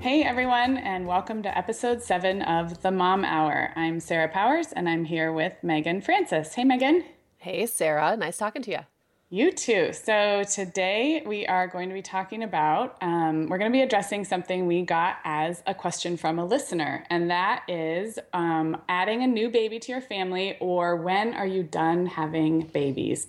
Hey everyone, and welcome to episode seven of the Mom Hour. I'm Sarah Powers, and I'm here with Meagan Francis. Hey, Meagan. Hey, Sarah. Nice talking to you. You too. So today we are going to be talking about, um, we're going to be addressing something we got as a question from a listener, and that is um, adding a new baby to your family, or when are you done having babies?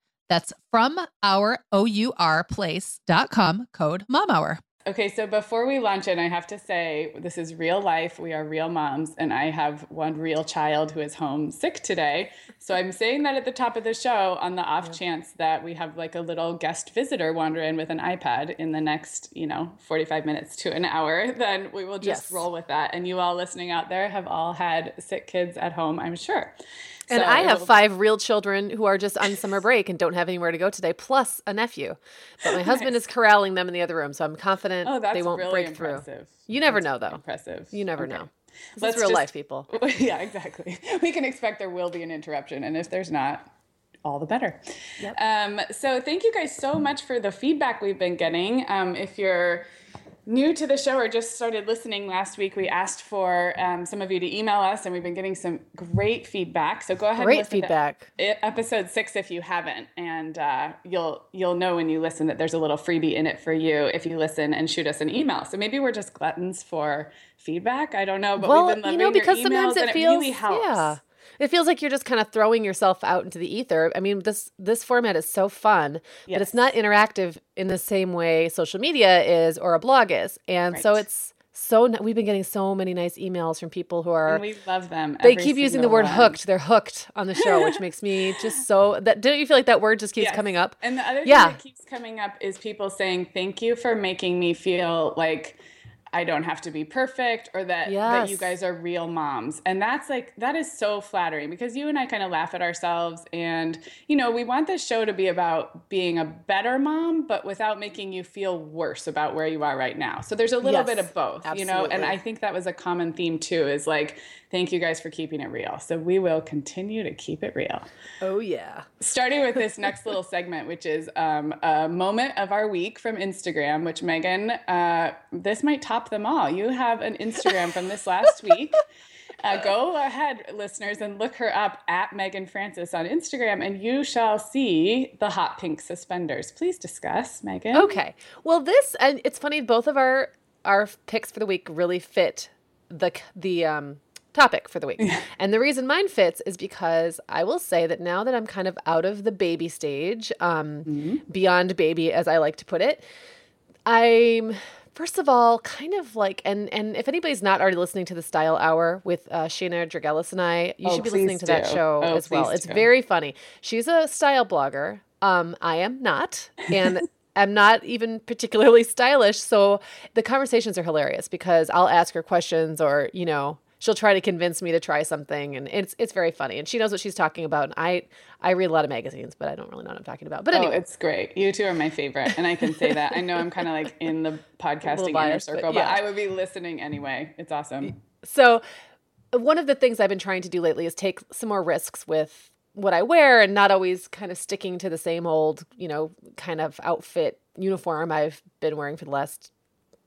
That's from our O-U-R place.com code mom hour. Okay, so before we launch in, I have to say this is real life. We are real moms, and I have one real child who is home sick today. So I'm saying that at the top of the show on the off yeah. chance that we have like a little guest visitor wander in with an iPad in the next, you know, 45 minutes to an hour, then we will just yes. roll with that. And you all listening out there have all had sick kids at home, I'm sure. And so I have five real children who are just on summer break and don't have anywhere to go today, plus a nephew. But my husband nice. is corralling them in the other room, so I'm confident oh, they won't really break impressive. through. You never that's know, though. Impressive. You never okay. know. This Let's real just, life, people. Yeah, exactly. We can expect there will be an interruption, and if there's not, all the better. Yep. Um, so thank you guys so much for the feedback we've been getting. Um, if you're new to the show or just started listening last week, we asked for um, some of you to email us, and we've been getting some great feedback. So go ahead. Great and feedback. episode six, if you haven't, and uh, you'll you'll know when you listen that there's a little freebie in it for you if you listen and shoot us an email. So maybe we're just gluttons for feedback. I don't know, but well, we've been loving you know, because your emails, sometimes it feels it really helps. Yeah it feels like you're just kind of throwing yourself out into the ether. I mean, this this format is so fun, yes. but it's not interactive in the same way social media is or a blog is. And right. so it's so we've been getting so many nice emails from people who are and we love them. They keep using the word one. hooked. They're hooked on the show, which makes me just so that don't you feel like that word just keeps yes. coming up? And the other thing yeah. that keeps coming up is people saying thank you for making me feel like I don't have to be perfect or that yes. that you guys are real moms. And that's like that is so flattering because you and I kind of laugh at ourselves and you know, we want this show to be about being a better mom but without making you feel worse about where you are right now. So there's a little yes, bit of both, absolutely. you know, and I think that was a common theme too is like thank you guys for keeping it real. So we will continue to keep it real. Oh yeah. Starting with this next little segment which is um, a moment of our week from Instagram which Meagan uh, this might top them all. You have an Instagram from this last week. Uh, go ahead, listeners, and look her up at Meagan Francis on Instagram, and you shall see the hot pink suspenders. Please discuss, Meagan. Okay. Well, this and it's funny. Both of our our picks for the week really fit the the um, topic for the week, and the reason mine fits is because I will say that now that I'm kind of out of the baby stage, um, mm-hmm. beyond baby, as I like to put it, I'm First of all, kind of like, and and if anybody's not already listening to the Style Hour with uh, Sheena Dragelis and I, you oh, should be listening to that show oh, as well. It's do. very funny. She's a style blogger. Um, I am not, and am not even particularly stylish. So the conversations are hilarious because I'll ask her questions, or you know, she'll try to convince me to try something and it's it's very funny and she knows what she's talking about and I I read a lot of magazines but I don't really know what I'm talking about. But oh, anyway, oh, it's great. You two are my favorite and I can say that. I know I'm kind of like in the podcasting biased, inner circle, but, yeah. but I would be listening anyway. It's awesome. So one of the things I've been trying to do lately is take some more risks with what I wear and not always kind of sticking to the same old, you know, kind of outfit uniform I've been wearing for the last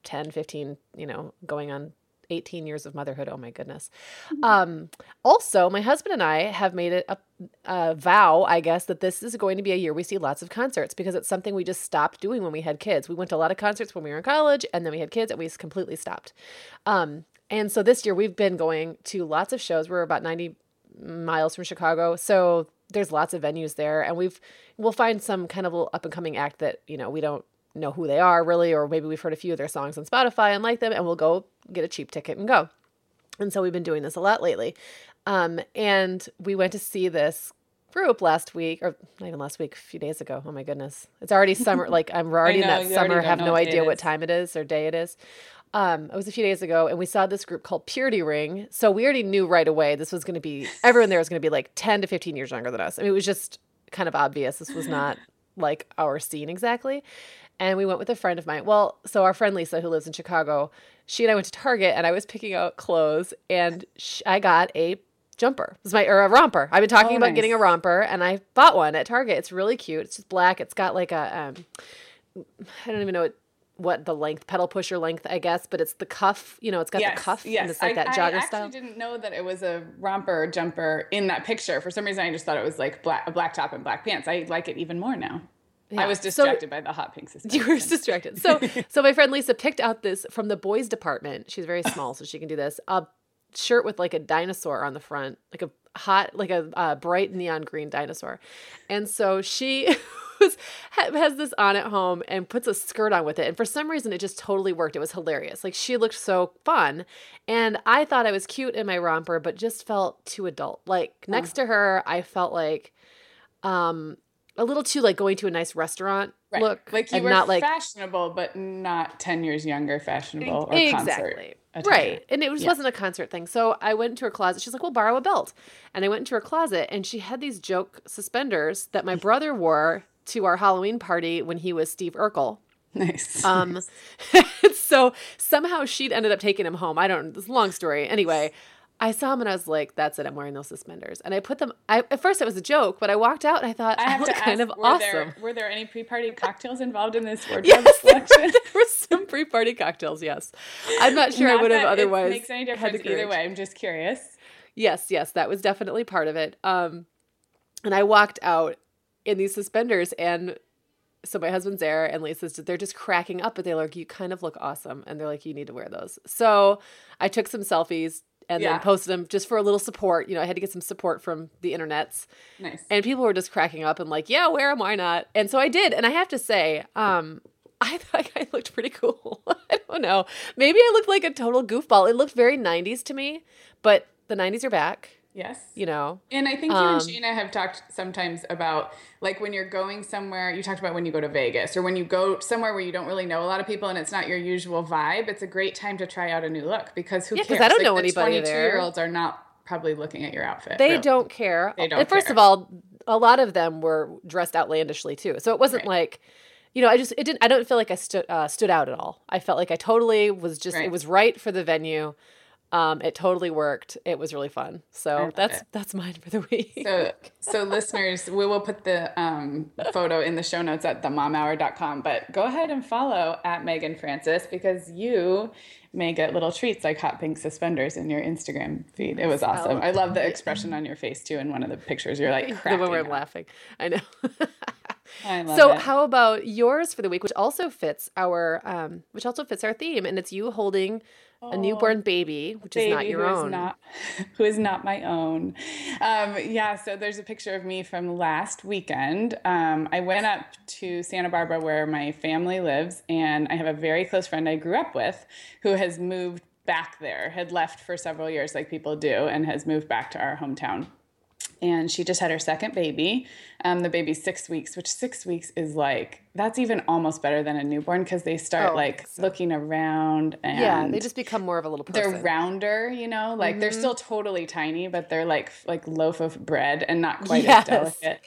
10, 15, you know, going on 18 years of motherhood. Oh my goodness. Mm-hmm. Um, also, my husband and I have made it a, a, vow, I guess, that this is going to be a year we see lots of concerts because it's something we just stopped doing when we had kids. We went to a lot of concerts when we were in college and then we had kids and we completely stopped. Um, and so this year we've been going to lots of shows. We're about 90 miles from Chicago. So there's lots of venues there and we've we'll find some kind of little up and coming act that, you know, we don't know who they are really, or maybe we've heard a few of their songs on Spotify and like them, and we'll go get a cheap ticket and go. And so we've been doing this a lot lately. Um, and we went to see this group last week, or not even last week, a few days ago. Oh my goodness. It's already summer. like I'm already know, in that summer, have no idea what time it is or day it is. Um, it was a few days ago, and we saw this group called Purity Ring. So we already knew right away this was going to be, everyone there was going to be like 10 to 15 years younger than us. I mean, it was just kind of obvious. This was not like our scene exactly and we went with a friend of mine. Well, so our friend Lisa, who lives in Chicago, she and I went to Target, and I was picking out clothes, and she, I got a jumper. It was my or a romper. I've been talking oh, about nice. getting a romper, and I bought one at Target. It's really cute. It's just black. It's got like a um, I don't even know what what the length pedal pusher length I guess, but it's the cuff. You know, it's got yes, the cuff. Yes, and it's like I, that jogger I style. I actually didn't know that it was a romper jumper in that picture. For some reason, I just thought it was like black, a black top and black pants. I like it even more now. Yeah. I was distracted so, by the hot pink system. You were distracted. So, so my friend Lisa picked out this from the boys department. She's very small, so she can do this. A shirt with like a dinosaur on the front, like a hot, like a uh, bright neon green dinosaur. And so she was has this on at home and puts a skirt on with it and for some reason it just totally worked it was hilarious like she looked so fun and i thought i was cute in my romper but just felt too adult like next to her i felt like um a little too like going to a nice restaurant Right. look like you were not like fashionable, but not ten years younger fashionable or exactly. right. And it was, Yeah. wasn't a concert thing. So i went into her closet. She's like well borrow a belt. And i went into her closet and she had these joke suspenders that my brother wore to our halloween party when he was steve urkel. Nice. um so somehow she'd ended up taking him home. I don't it's a long story. Anyway i saw him and i was like that's it i'm wearing those suspenders and i put them I, at first it was a joke but i walked out and i thought I have look to kind of were awesome there were there any pre-party cocktails involved in this wardrobe Yes, there were, selection? there were some pre-party cocktails. Yes, I'm not sure I would have otherwise. It makes any difference either way. I'm just curious. Yes, yes, that was definitely part of it. Um, and I walked out in these suspenders, and so my husband's there, and Lisa's they're just cracking up, but they're like, "You kind of look awesome," and they're like, "You need to wear those." So I took some selfies and Yeah. then posted them just for a little support. You know, I had to get some support from the internets, Nice. and people were just cracking up and like, "Yeah, wear them, why not?" And so I did, and I have to say, um, I thought I looked pretty cool. I don't know. Maybe I looked like a total goofball. It looked very 90s to me, but the 90s are back, yes. you know. And I think you Um, and Sheena have talked sometimes about like when you're going somewhere, you talked about when you go to Vegas or when you go somewhere where you don't really know a lot of people and it's not your usual vibe, it's a great time to try out a new look because who Yeah, cares? I don't Like, know the anybody 22 year olds are not probably looking at your outfit. They really. don't care. They don't And First care. of all, a lot of them were dressed outlandishly too. So it wasn't Right. like, you know, I just it didn't. I don't feel like I stood uh, stood out at all. I felt like I totally was just. Right. It was right for the venue. Um, it totally worked. It was really fun. So that's it. that's mine for the week. So, so listeners, we will put the um, photo in the show notes at themomhour.com. But go ahead and follow at Meagan Francis because you may get little treats like hot pink suspenders in your Instagram feed. It was awesome. I love the expression on your face too in one of the pictures. You're like the one where I'm laughing. I know. I love so it. how about yours for the week, which also fits our um, which also fits our theme, and it's you holding a newborn baby, which is not your who is own. not who is not my own. Um, yeah, so there's a picture of me from last weekend. Um, I went up to Santa Barbara where my family lives, and I have a very close friend I grew up with who has moved back there, had left for several years, like people do, and has moved back to our hometown and she just had her second baby. Um, the baby's six weeks, which six weeks is like that's even almost better than a newborn because they start Oh, like looking around and Yeah, they just become more of a little person. they're rounder, you know, like they're still totally tiny, but they're like like loaf of bread and not quite Yes. as delicate.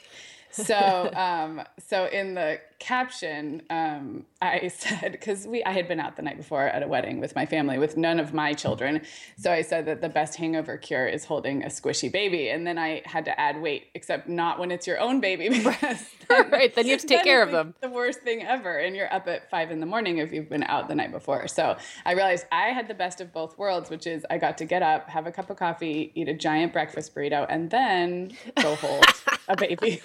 So, um, so in the caption, um, I said because we I had been out the night before at a wedding with my family with none of my children, so I said that the best hangover cure is holding a squishy baby, and then I had to add weight, except not when it's your own baby because right. Then you have to take care of them. The worst thing ever. And you're up at five in the morning if you've been out the night before. So I realized I had the best of both worlds, which is I got to get up, have a cup of coffee, eat a giant breakfast burrito, and then go hold a baby.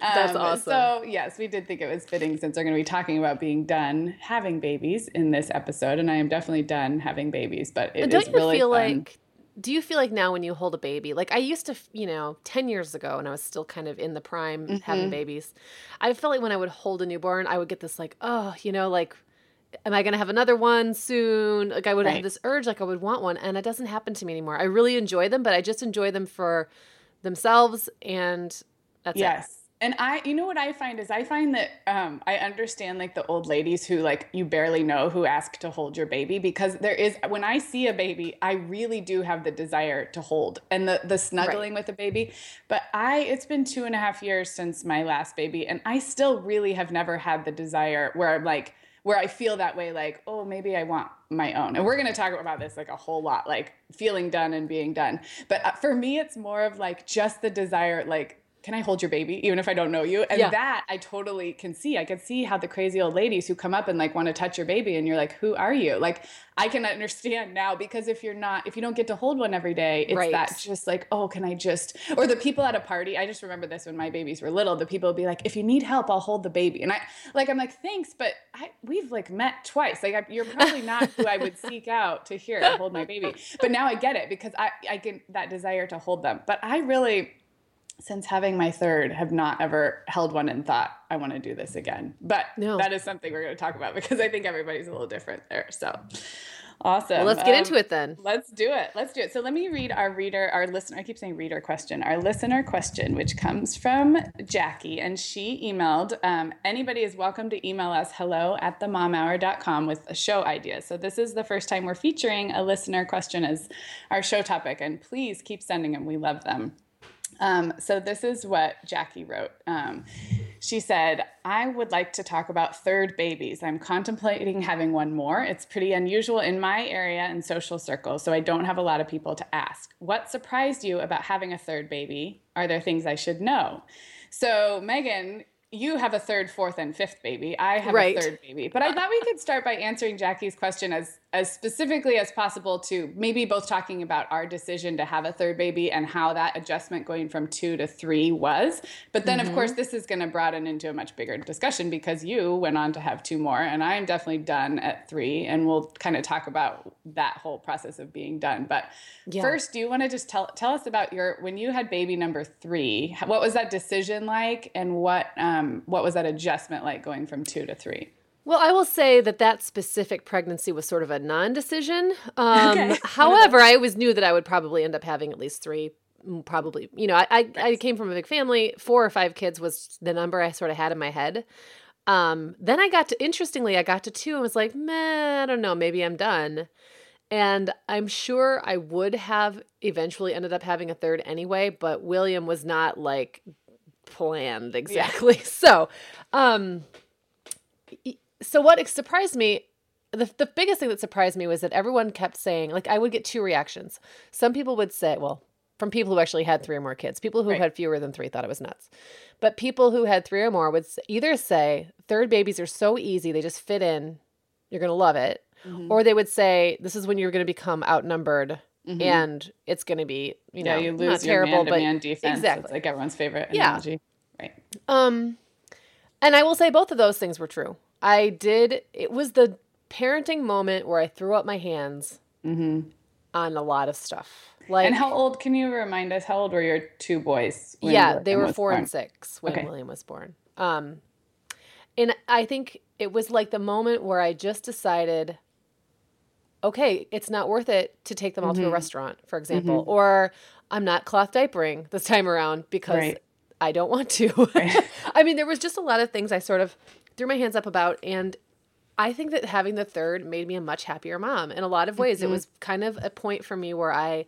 That's Um, awesome. So yes, we did think it was fitting since we're going to be talking about being done having babies in this episode, and I am definitely done having babies. But it don't you really feel fun. like do you feel like now when you hold a baby like i used to you know 10 years ago and i was still kind of in the prime Mm-hmm. having babies i felt like when i would hold a newborn i would get this like oh you know like am i going to have another one soon like i would Right. have this urge like i would want one and it doesn't happen to me anymore i really enjoy them but i just enjoy them for themselves and that's it yes and i you know what i find is i find that um, i understand like the old ladies who like you barely know who ask to hold your baby because there is when i see a baby i really do have the desire to hold and the the snuggling with the baby but i it's been two and a half years since my last baby and i still really have never had the desire where i'm like where I feel that way, like, oh, maybe I want my own. And we're going to talk about this like a whole lot, like feeling done and being done. But uh, for me, it's more of like just the desire, like, can I hold your baby even if I don't know you? And Yeah. that I totally can see. I can see how the crazy old ladies who come up and like want to touch your baby and you're like, who are you? Like, I can understand now because if you're not, if you don't get to hold one every day, it's Right. that just like, oh, can I just, or the people at a party. I just remember this when my babies were little. The people would be like, if you need help, I'll hold the baby. And I, like, I'm like, thanks, but I, we've like met twice. Like, I, you're probably not who I would seek out to hear hold my baby. But now I get it because I, I get that desire to hold them. But I really, since having my third, have not ever held one and thought, I want to do this again. But no. that is something we're going to talk about because I think everybody's a little different there. So awesome. Well, let's get um, into it then. Let's do it. Let's do it. So let me read our reader, our listener. I keep saying reader question, our listener question, which comes from Jacquie. And she emailed um, anybody is welcome to email us hello at themomhour.com with a show idea. So this is the first time we're featuring a listener question as our show topic. And please keep sending them. We love them. Um, so this is what Jacquie wrote. Um, she said, I would like to talk about third babies. I'm contemplating having one more. It's pretty unusual in my area and social circles, so I don't have a lot of people to ask. What surprised you about having a third baby? Are there things I should know? So, Meagan, you have a third, fourth, and fifth baby. I have right. a third baby. But I thought we could start by answering Jacquie's question as as specifically as possible to maybe both talking about our decision to have a third baby and how that adjustment going from two to three was. But then, mm-hmm. of course, this is going to broaden into a much bigger discussion because you went on to have two more, and I am definitely done at three. And we'll kind of talk about that whole process of being done. But yeah. first, do you want to just tell tell us about your when you had baby number three? What was that decision like, and what um, what was that adjustment like going from two to three? Well, I will say that that specific pregnancy was sort of a non decision. Um, okay. However, I always knew that I would probably end up having at least three. Probably, you know, I, I, I came from a big family. Four or five kids was the number I sort of had in my head. Um, then I got to, interestingly, I got to two and was like, man, I don't know, maybe I'm done. And I'm sure I would have eventually ended up having a third anyway, but William was not like planned exactly. Yeah. So, um, so what surprised me the, the biggest thing that surprised me was that everyone kept saying like i would get two reactions some people would say well from people who actually had three or more kids people who right. had fewer than three thought it was nuts but people who had three or more would either say third babies are so easy they just fit in you're going to love it mm-hmm. or they would say this is when you're going to become outnumbered mm-hmm. and it's going to be you know yeah, you lose not terrible but man defense exactly it's like everyone's favorite analogy yeah. right um and i will say both of those things were true I did. It was the parenting moment where I threw up my hands mm-hmm. on a lot of stuff. Like, and how old? Can you remind us? How old were your two boys? yeah, they were four born? and six when okay. William was born. Um, and I think it was like the moment where I just decided, okay, it's not worth it to take them all mm-hmm. to a mm-hmm. restaurant, for example, mm-hmm. or I'm not cloth diapering this time around because right. I don't want to. Right. I mean, there was just a lot of things I sort of threw my hands up about and I think that having the third made me a much happier mom. In a lot of ways, mm-hmm. it was kind of a point for me where I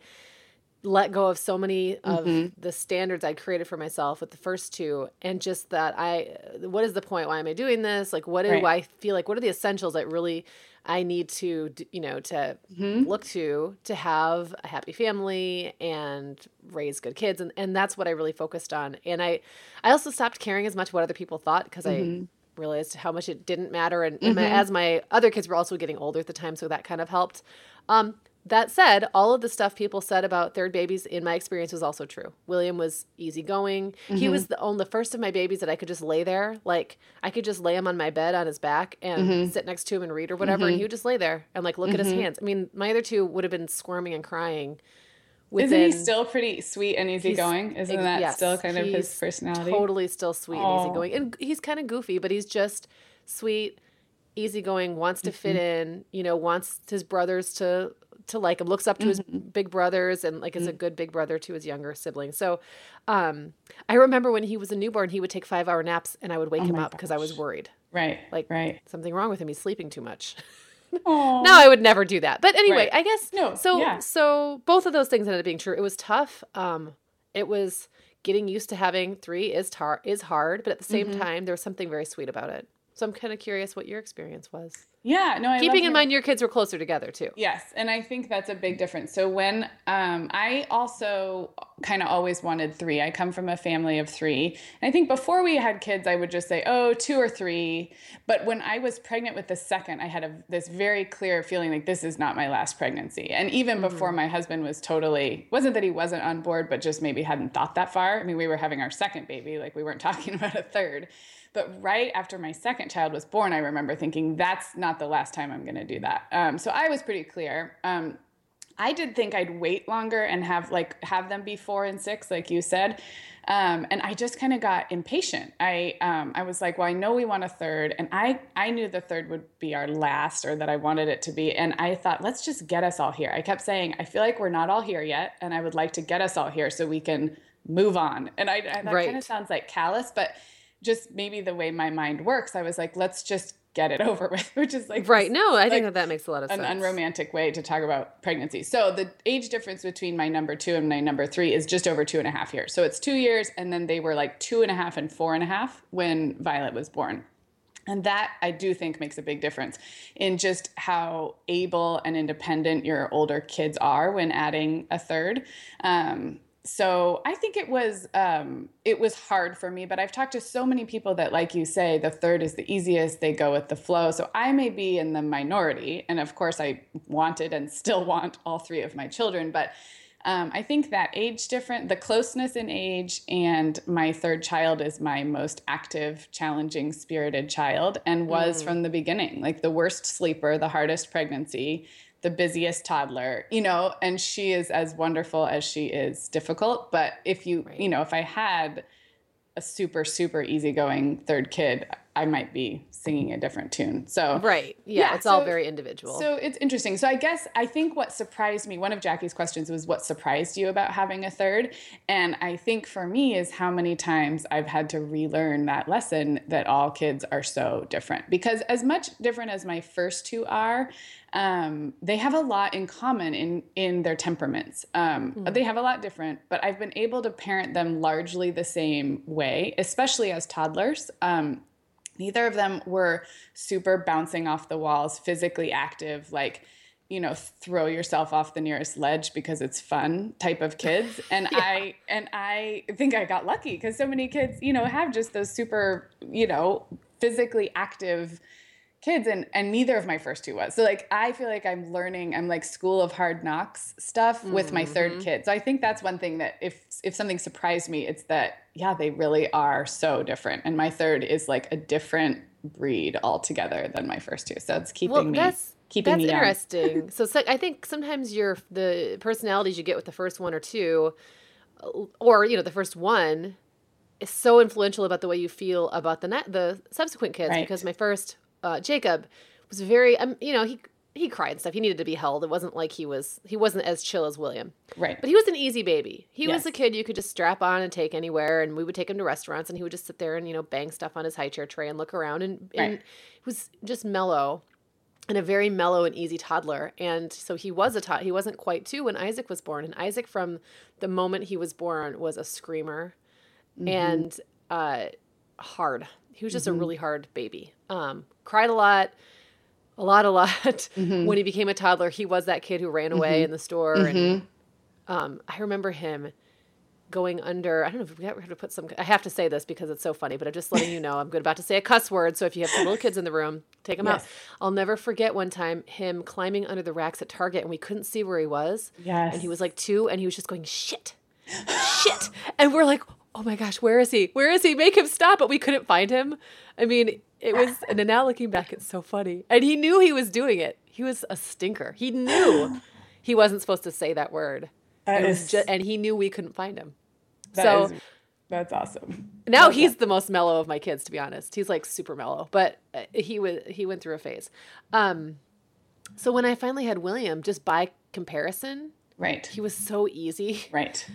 let go of so many of mm-hmm. the standards I'd created for myself with the first two, and just that I, what is the point? Why am I doing this? Like, what do right. I feel like? What are the essentials that really I need to, you know, to mm-hmm. look to to have a happy family and raise good kids, and and that's what I really focused on. And I, I also stopped caring as much what other people thought because I mm-hmm realized how much it didn't matter. And, mm-hmm. my, as my other kids were also getting older at the time, so that kind of helped. Um, that said, all of the stuff people said about third babies in my experience was also true. William was easygoing. Mm-hmm. He was the only the first of my babies that I could just lay there, like I could just lay him on my bed on his back and mm-hmm. sit next to him and read or whatever, and mm-hmm. he would just lay there and like look at his mm-hmm. hands. I mean, my other two would have been squirming and crying Within, Isn't he still pretty sweet and easygoing? Isn't that yes, still kind of his personality? Totally still sweet and easygoing. And he's kind of goofy, but he's just sweet, easygoing, wants to mm-hmm. fit in, you know, wants his brothers to to like him, looks up to mm-hmm. his big brothers and like is mm-hmm. a good big brother to his younger siblings. So um I remember when he was a newborn, he would take five hour naps and I would wake oh him up because I was worried. Right. Like right. something wrong with him. He's sleeping too much. now I would never do that. But anyway, right. I guess no. So yeah. so both of those things ended up being true. It was tough. Um, it was getting used to having three is tar is hard, but at the same mm-hmm. time, there was something very sweet about it. So I'm kind of curious what your experience was. Yeah, no, I keeping in mind your kids were closer together too. Yes, and I think that's a big difference. So when um, I also kind of always wanted three. I come from a family of three. And I think before we had kids, I would just say, oh, two or three. But when I was pregnant with the second, I had a, this very clear feeling like this is not my last pregnancy. And even mm-hmm. before my husband was totally wasn't that he wasn't on board, but just maybe hadn't thought that far. I mean, we were having our second baby, like we weren't talking about a third. But right after my second child was born, I remember thinking, that's not the last time I'm going to do that. Um, so I was pretty clear. Um, I did think I'd wait longer and have like have them be four and six, like you said. Um, and I just kind of got impatient. I um, I was like, well, I know we want a third, and I I knew the third would be our last, or that I wanted it to be. And I thought, let's just get us all here. I kept saying, I feel like we're not all here yet, and I would like to get us all here so we can move on. And I, I that Right. kind of sounds like callous, but just maybe the way my mind works, I was like, let's just get it over with, which is like Right. No, I think that that makes a lot of an sense. An unromantic way to talk about pregnancy. So the age difference between my number two and my number three is just over two and a half years. So it's two years, and then they were like two and a half and four and a half when Violet was born. And that I do think makes a big difference in just how able and independent your older kids are when adding a third. Um, so I think it was um, it was hard for me, but I've talked to so many people that, like you say, the third is the easiest. They go with the flow. So I may be in the minority, and of course, I wanted and still want all three of my children, but. Um, I think that age different, the closeness in age, and my third child is my most active, challenging, spirited child, and was from the beginning like the worst sleeper, the hardest pregnancy, the busiest toddler, you know, and she is as wonderful as she is difficult. But if you, you know, if I had a super, super easygoing third kid, I might be singing a different tune. So, Right. Yeah. Yeah, it's all very individual. so it's interesting. So I guess I think what surprised me, one of Jacquie's questions was what surprised you about having a third? And I think for me is how many times I've had to relearn that lesson that all kids are so different. Because as much different as my first two are, um, they have a lot in common in in their temperaments. Um, They have a lot different, but I've been able to parent them largely the same way, especially as toddlers. Um, neither of them were super bouncing off the walls, physically active, like, you know, throw yourself off the nearest ledge because it's fun type of kids. And I and I think I got lucky because so many kids, you know, have just those super, you know, physically active kids and and neither of my first two was so like i feel like i'm learning i'm like school of hard knocks stuff with my third kid so i think that's one thing that if if something surprised me it's that yeah they really are so different and my third is like a different breed altogether than my first two so it's keeping well, me that's keeping that's me interesting. so, so I think sometimes your the personalities you get with the first one or two, uh, or you know the first one, is so influential about the way you feel about the ne- the subsequent kids. Right. Because my first uh, Jacob was very, um, you know, he he cried and stuff. He needed to be held. It wasn't like he was he wasn't as chill as William. right But he was an easy baby. He was a kid you could just strap on and take anywhere, and we would take him to restaurants, and he would just sit there and you know bang stuff on his high chair tray and look around, and, and he was just mellow, and a very mellow and easy toddler. And so he was a tot. He wasn't quite two when Isaac was born, and Isaac from the moment he was born was a screamer, Mm-hmm. and uh, hard. He was just a really hard baby. Um, cried a lot. A lot, a lot. Mm-hmm. When he became a toddler, he was that kid who ran away in the store and um, I remember him going under. I don't know if we have to put some. I have to say this because it's so funny, but I'm just letting you know I'm good about to say a cuss word. So if you have little kids in the room, take them out. I'll never forget one time him climbing under the racks at Target and we couldn't see where he was. Yes. And he was like two, and he was just going shit, shit, and we're like, oh my gosh, where is he? Where is he? Make him stop! But we couldn't find him. I mean, it was. And now looking back, it's so funny. And he knew he was doing it. He was a stinker. He knew he wasn't supposed to say that word. That It was is- ju- and he knew we couldn't find him. that so is- that's awesome now he's the most mellow of my kids, to be honest. He's like super mellow, but uh, he was he went through a phase. Um, so when I finally had William, just by comparison, right he was so easy. right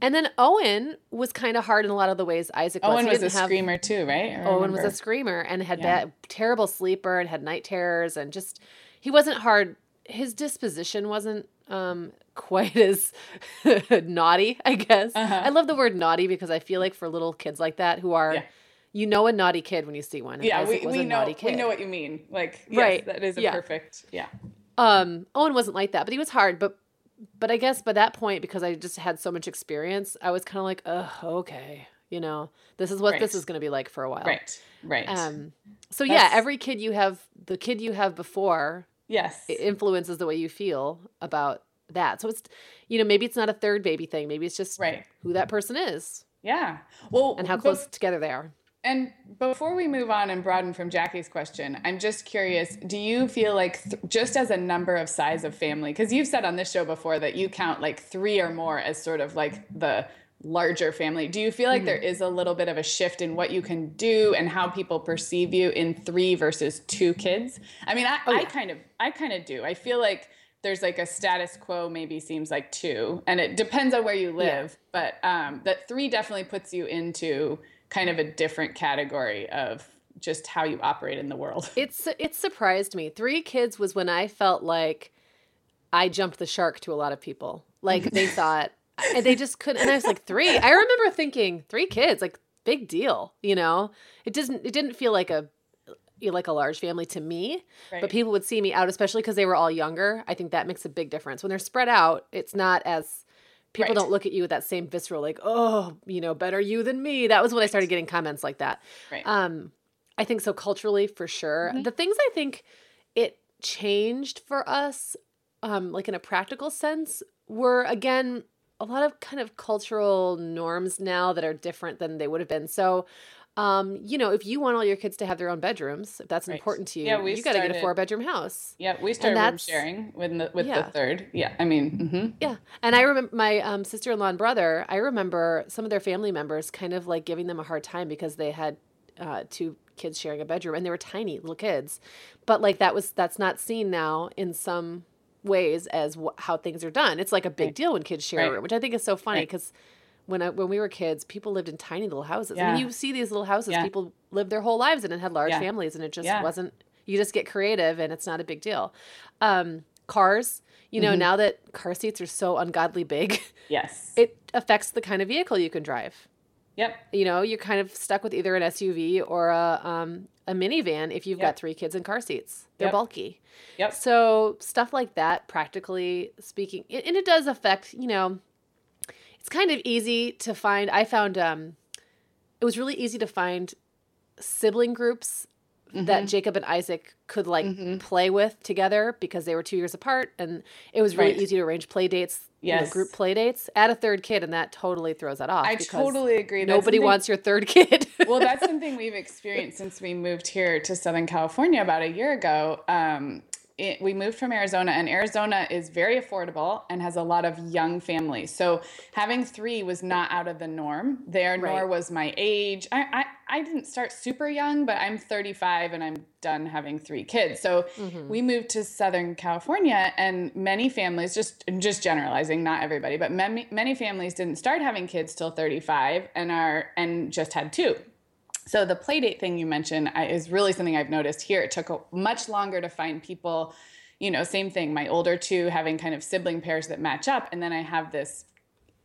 And then Owen was kind of hard in a lot of the ways Isaac was. owen was a have- screamer too right Owen was a screamer and had Yeah. bad, terrible sleeper and had night terrors and just he wasn't hard. His disposition wasn't um, quite as naughty, I guess. Uh-huh. I love the word naughty because I feel like for little kids like that who are, Yeah. you know, a naughty kid when you see one. yeah Isaac we, we a know naughty kid. we know what you mean like yes, Right. that is a Yeah. perfect yeah Um, Owen wasn't like that, but he was hard. But but I guess by that point, because I just had so much experience, I was kind of like, oh, okay, you know, this is what this is going to be like for a while. right right Um, so yeah, every kid you have, the kid you have before yes influences the way you feel about that. So it's, you know, maybe it's not a third baby thing. Maybe it's just right who that person is yeah well and how close together they are. And before we move on and broaden from Jacquie's question, I'm just curious do you feel like, th- just as a number of size of family, because you've said on this show before that you count like three or more as sort of like the larger family, do you feel like mm-hmm. there is a little bit of a shift in what you can do and how people perceive you in three versus two kids? I mean, I, oh, yeah. I kind of, I kind of do. I feel like there's like a status quo maybe seems like two and it depends on where you live yeah. but um, that three definitely puts you into kind of a different category of just how you operate in the world. It's it surprised me. Three kids was when I felt like I jumped the shark to a lot of people. Like they thought and they just couldn't and I was like, "3." I remember thinking, "3 kids, like big deal." You know? It doesn't it didn't feel like a like a large family to me, right. but people would see me out especially cuz they were all younger. I think that makes a big difference. When they're spread out, it's not as people right. don't look at you with that same visceral like oh you know better you than me that was when i started getting comments like that right. um i think so culturally for sure mm-hmm. the things i think it changed for us um like in a practical sense were again a lot of kind of cultural norms now that are different than they would have been so um, you know, if you want all your kids to have their own bedrooms, if that's right. important to you, yeah, we you got to get a four bedroom house. Yeah, we started room sharing with the, with yeah. the third. Yeah, I mean, mm-hmm. yeah. And I remember my um, sister in law and brother. I remember some of their family members kind of like giving them a hard time because they had uh, two kids sharing a bedroom and they were tiny little kids, but like that was that's not seen now in some ways as wh- how things are done. It's like a big right. deal when kids share right. a room, which I think is so funny because. When I, when we were kids, people lived in tiny little houses. Yeah. I mean, you see these little houses yeah. people lived their whole lives in and had large yeah. families, and it just wasn't. You just get creative, and it's not a big deal. Um, cars, you know, mm-hmm. now that car seats are so ungodly big, yes, it affects the kind of vehicle you can drive. Yep. You know, you're kind of stuck with either an SUV or a um, a minivan if you've yep. got three kids in car seats. They're yep. bulky. Yep. So stuff like that, practically speaking, and it does affect. You know, it's kind of easy to find. I found um, it was really easy to find sibling groups mm-hmm. that Jacob and Isaac could like mm-hmm. play with together because they were two years apart, and it was really right. easy to arrange play dates. Yes. You know, group play dates. Add a third kid, and that totally throws that off. I totally agree. That's nobody wants your third kid. well, that's something we've experienced since we moved here to Southern California about a year ago. Um, it, we moved from Arizona, and Arizona is very affordable and has a lot of young families. So having three was not out of the norm there, right. nor was my age. I, I, I didn't start super young, but I'm 35 and I'm done having three kids. So mm-hmm. we moved to Southern California, and many families, just just generalizing, not everybody, but many many families didn't start having kids till 35 and are and just had two. So the playdate thing you mentioned is really something I've noticed here. It took a, much longer to find people, you know, same thing. My older two having kind of sibling pairs that match up, and then I have this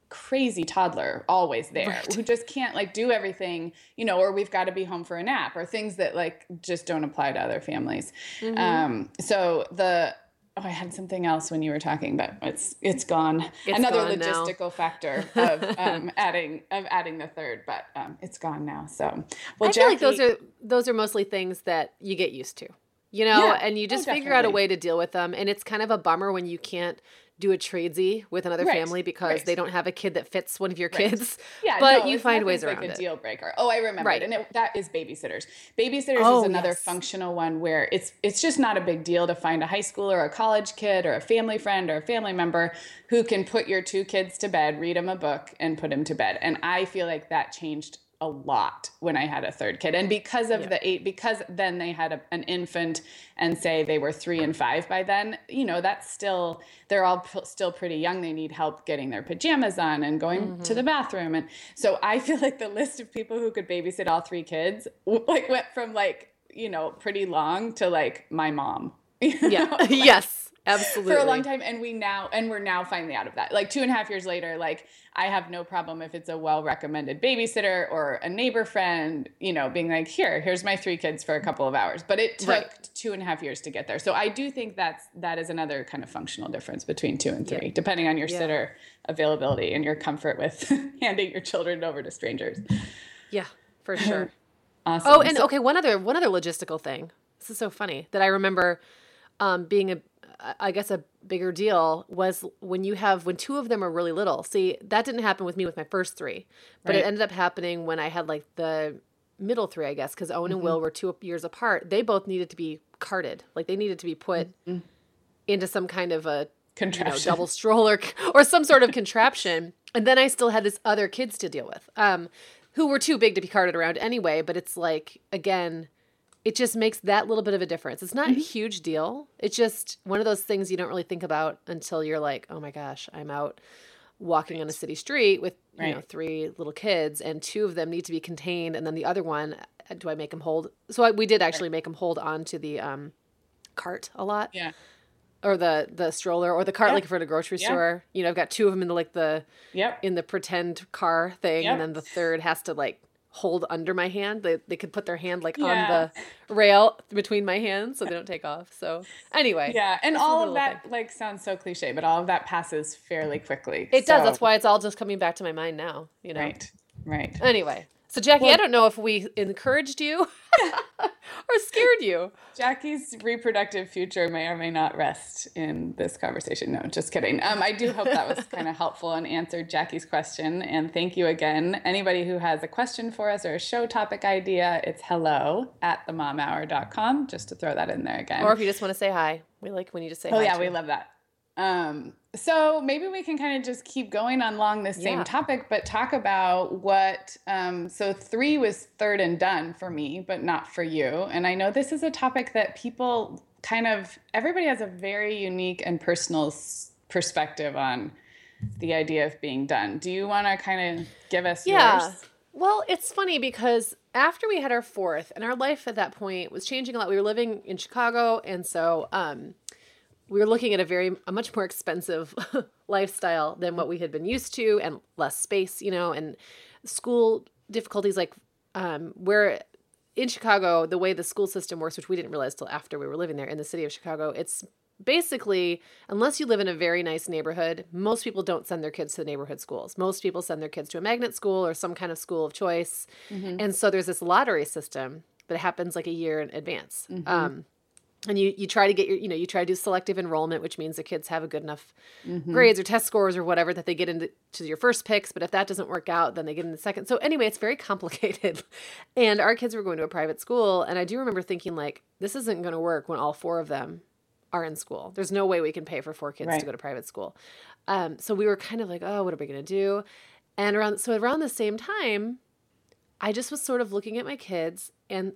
crazy toddler always there right. who just can't like do everything, you know, or we've got to be home for a nap or things that like just don't apply to other families. Mm-hmm. Um, so the Oh, I had something else when you were talking, but it's it's gone. It's Another gone logistical now. factor of um, adding of adding the third, but um, it's gone now. So, well, I Jacquie, feel like those are those are mostly things that you get used to, you know, yeah, and you oh, just oh, figure out a way to deal with them. And it's kind of a bummer when you can't do a tradesy with another right. family because right. they don't have a kid that fits one of your kids. Right. Yeah, but no, you find ways like around a it. deal breaker. Oh, I remember right. and it, that is babysitters. Babysitters oh, is another yes. functional one where it's it's just not a big deal to find a high school or a college kid or a family friend or a family member who can put your two kids to bed, read them a book, and put them to bed. And I feel like that changed a lot when I had a third kid. And because of yeah. the eight, because then they had a, an infant and say they were three and five by then, you know, that's still, they're all p- still pretty young. They need help getting their pajamas on and going mm-hmm. to the bathroom. And so I feel like the list of people who could babysit all three kids like went from like, you know, pretty long to like my mom. Yeah. like, yes. Absolutely. For a long time. And we now, and we're now finally out of that. Like two and a half years later, like I have no problem if it's a well recommended babysitter or a neighbor friend, you know, being like, here, here's my three kids for a couple of hours. But it took right. two and a half years to get there. So I do think that's, that is another kind of functional difference between two and three, yeah. depending on your yeah. sitter availability and your comfort with handing your children over to strangers. Yeah, for sure. awesome. Oh, and so, okay, one other, one other logistical thing. This is so funny that I remember um, being a I guess a bigger deal was when you have when two of them are really little. See, that didn't happen with me with my first three, but right. it ended up happening when I had like the middle three, I guess, because Owen and Mm-hmm. Will were two years apart. They both needed to be carted, like they needed to be put into some kind of a you know, Contraption. double stroller or some sort of contraption. And then I still had this other kids to deal with, um, who were too big to be carted around anyway. But it's like again, it just makes that little bit of a difference. It's Mm-hmm. not a huge deal. It's just one of those things you don't really think about until you're like, oh my gosh, I'm out walking on a city street with you know three little kids, and two of them need to be contained, and then the other one, uh, do I make them hold? So I, we did actually make them hold on to the um, cart a lot Yeah. or the the stroller or the cart Yeah. like for a grocery Yeah. store you know i've got two of them in the like the Yep. in the pretend car thing Yep. and then the third has to like hold under my hand they, they could put their hand like Yeah. on the rail between my hands so they don't take off so anyway Yeah, and all of that thing. like sounds so cliche, but all of that passes fairly quickly. it does that's why it's all just coming back to my mind now you know Right. Right. anyway so Jacquie i don't know if we encouraged you or scared you Jacquie's reproductive future may or may not rest in this conversation. No, just kidding. Um, I do hope that was kind of helpful and answered Jacquie's question. And thank you again. Anybody who has a question for us or a show topic idea, it's hello at themomhour.com, just to throw that in there again. or if you just want to say hi we like when you just say Oh hi yeah, we love that. Um, so maybe we can kind of just keep going on along this same Yeah. topic, but talk about what. Um, so three was third and done for me, but not for you. And I know this is a topic that people kind of everybody has a very unique and personal s- perspective on the idea of being done. Do you want to kind of give us Yeah. yours? Well, it's funny because after we had our fourth, and our life at that point was changing a lot. We were living in Chicago, and so um, we were looking at a very a much more expensive lifestyle than what we had been used to, and less space, you know, and school difficulties. Like um, where in Chicago, the way the school system works, which we didn't realize till after we were living there in the city of Chicago, it's basically unless you live in a very nice neighborhood most people don't send their kids to the neighborhood schools. Most people send their kids to a magnet school or some kind of school of choice. And so there's this lottery system that happens like a year in advance. Um, and you, you try to get your you know you try to do selective enrollment which means the kids have a good enough grades or test scores or whatever that they get into to your first picks. But if that doesn't work out then they get in the second. So anyway it's very complicated. And our kids were going to a private school. And i do remember thinking like this isn't going to work when all four of them are in school. There's no way we can pay for four kids Right. to go to private school. Um, so we were kind of like oh what are we going to do? And around so around the same time i just was sort of looking at my kids and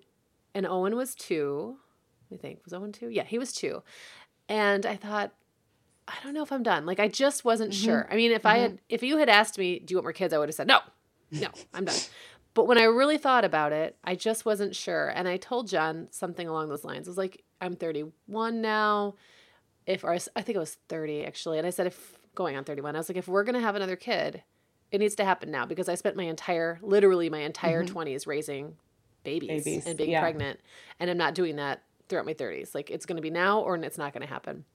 and owen was two I think was Owen two. Yeah, he was two, and I thought, I don't know if I'm done. Like I just wasn't mm-hmm. sure. I mean, if I had, mm-hmm. if you had asked me, do you want more kids? I would have said no, no, I'm done. But when I really thought about it, I just wasn't sure, and I told John something along those lines. I was like, I'm 31 now. If or I think it was 30 actually, and I said if going on 31, I was like, if we're gonna have another kid, it needs to happen now because I spent my entire, literally my entire mm-hmm. 20s raising babies, Babies, and being yeah. pregnant, and I'm not doing that throughout my 30s. Like it's going to be now or it's not going to happen.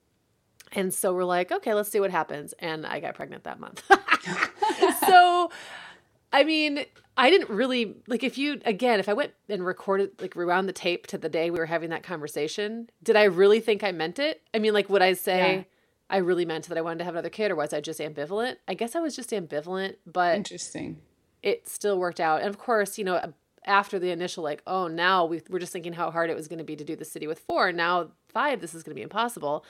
And so we're like, okay, let's see what happens. And I got pregnant that month. so, I mean, I didn't really like if you again, if I went and recorded like rewound the tape to the day we were having that conversation, did I really think I meant it? I mean, like would I say Yeah. I really meant that I wanted to have another kid or was I just ambivalent? I guess I was just ambivalent, but Interesting. it still worked out. And of course, you know, after the initial like, oh, now we we're just thinking how hard it was going to be to do the city with four. Now five, this is going to be impossible.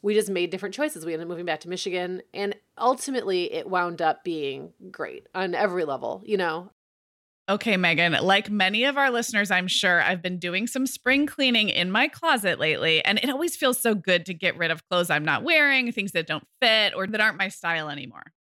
We just made different choices. We ended up moving back to Michigan, and ultimately, it wound up being great on every level. You know, Okay, Meagan, like many of our listeners, I'm sure I've been doing some spring cleaning in my closet lately, and it always feels so good to get rid of clothes I'm not wearing, things that don't fit or that aren't my style anymore.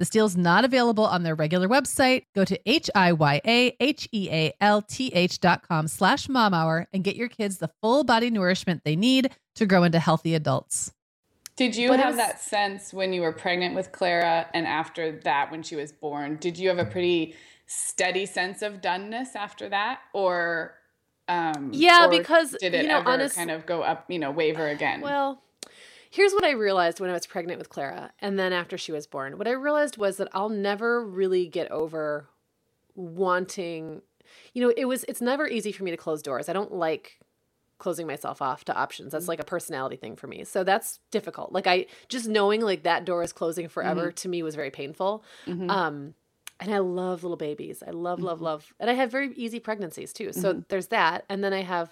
This deal is not available on their regular website. Go to H-I-Y-A-H-E-A-L-T-H dot com slash mom hour and get your kids the full body nourishment they need to grow into healthy adults. Did you but have was, that sense when you were pregnant with Clara and after that when she was born? Did you have a pretty steady sense of doneness after that? Or um Yeah, or because did it you know, ever honest, kind of go up, you know, waver again? Well, here's what I realized when I was pregnant with Clara and then after she was born. What I realized was that I'll never really get over wanting you know, it was it's never easy for me to close doors. I don't like closing myself off to options. That's mm-hmm. like a personality thing for me. So that's difficult. Like I just knowing like that door is closing forever mm-hmm. to me was very painful. Mm-hmm. Um and I love little babies. I love love mm-hmm. love. And I have very easy pregnancies too. So mm-hmm. there's that. And then I have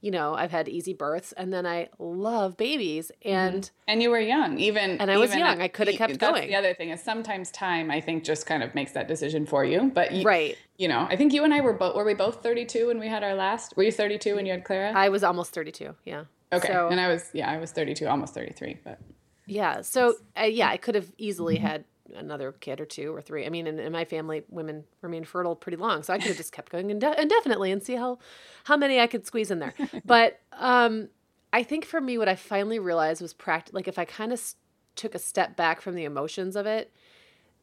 you know, I've had easy births and then I love babies mm-hmm. and mm-hmm. and you were young even and I was young. I could have kept that's going. The other thing is sometimes time I think just kind of makes that decision for you. But you, right, you know, I think you and I were both were we both 32 when we had our last? Were you 32 when you had Clara? I was almost 32. Yeah. Okay. So, and I was yeah I was 32, almost 33, but yeah. So uh, yeah, I could have easily mm-hmm. had another kid or two or three. I mean, in, in my family, women remain fertile pretty long, so I could have just kept going indef- indefinitely and see how how many I could squeeze in there. but um, I think for me, what I finally realized was practice. Like if I kind of s- took a step back from the emotions of it,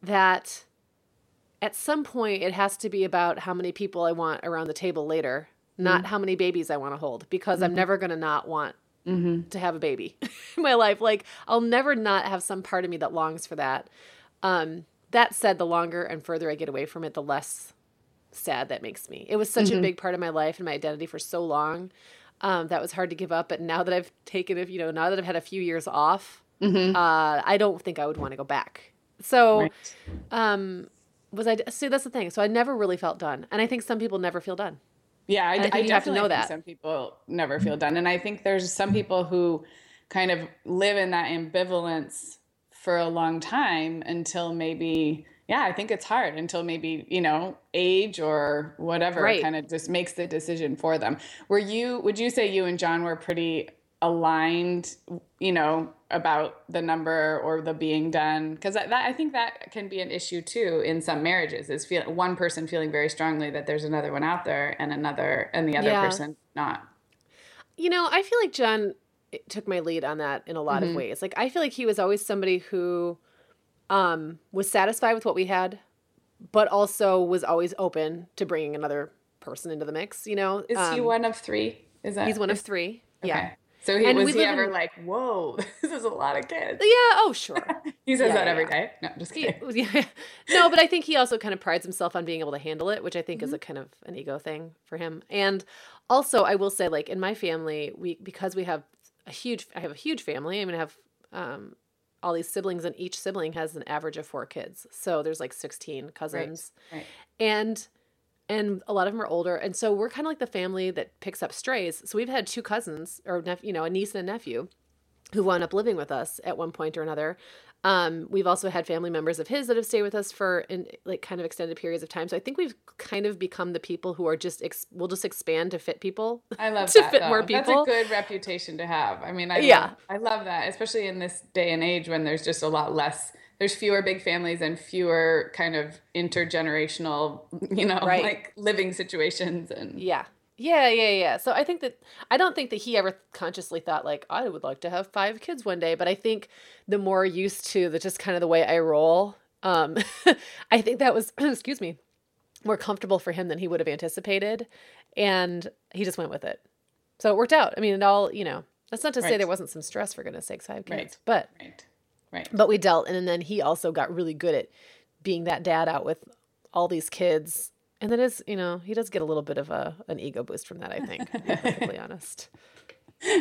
that at some point it has to be about how many people I want around the table later, mm-hmm. not how many babies I want to hold, because mm-hmm. I'm never going to not want Mm-hmm. to have a baby in my life. Like I'll never not have some part of me that longs for that. Um, that said, the longer and further I get away from it, the less sad that makes me. It was such mm-hmm. a big part of my life and my identity for so long. Um, that was hard to give up. But now that I've taken it, you know, now that I've had a few years off, mm-hmm. uh, I don't think I would want to go back. So, right. um, was I see that's the thing. So I never really felt done, and I think some people never feel done. Yeah, I, I, I have to know that some people never feel done, and I think there's some people who kind of live in that ambivalence for a long time until maybe yeah i think it's hard until maybe you know age or whatever right. kind of just makes the decision for them were you would you say you and john were pretty aligned you know about the number or the being done because that, that, i think that can be an issue too in some marriages is feel one person feeling very strongly that there's another one out there and another and the other yeah. person not you know i feel like john took my lead on that in a lot mm-hmm. of ways. Like I feel like he was always somebody who um was satisfied with what we had but also was always open to bringing another person into the mix, you know. Is um, he one of 3? Is that He's one of 3. Okay. Yeah. So he and was he ever in, like, "Whoa, this is a lot of kids." Yeah. Oh, sure. he says yeah, that yeah, every day. No, just kidding. He, yeah. No, but I think he also kind of prides himself on being able to handle it, which I think mm-hmm. is a kind of an ego thing for him. And also, I will say, like in my family, we because we have a huge I have a huge family. I mean I have um all these siblings and each sibling has an average of four kids. So there's like 16 cousins. Right, right. And and a lot of them are older and so we're kind of like the family that picks up strays. So we've had two cousins or nep- you know, a niece and a nephew who wound up living with us at one point or another. Um, we've also had family members of his that have stayed with us for in like kind of extended periods of time. So I think we've kind of become the people who are just ex- we'll just expand to fit people. I love to that, fit though. more people. That's a good reputation to have. I mean, I Yeah. love, I love that, especially in this day and age when there's just a lot less. There's fewer big families and fewer kind of intergenerational, you know, Right. like living situations and Yeah. Yeah, yeah, yeah. So I think that I don't think that he ever consciously thought like I would like to have five kids one day, but I think the more used to the just kind of the way I roll, um I think that was excuse me, more comfortable for him than he would have anticipated and he just went with it. So it worked out. I mean, it all, you know, that's not to say there wasn't some stress for goodness sakes, five kids. Right. But right, right. but we dealt and then he also got really good at being that dad out with all these kids and that is you know he does get a little bit of a an ego boost from that i think to be perfectly honest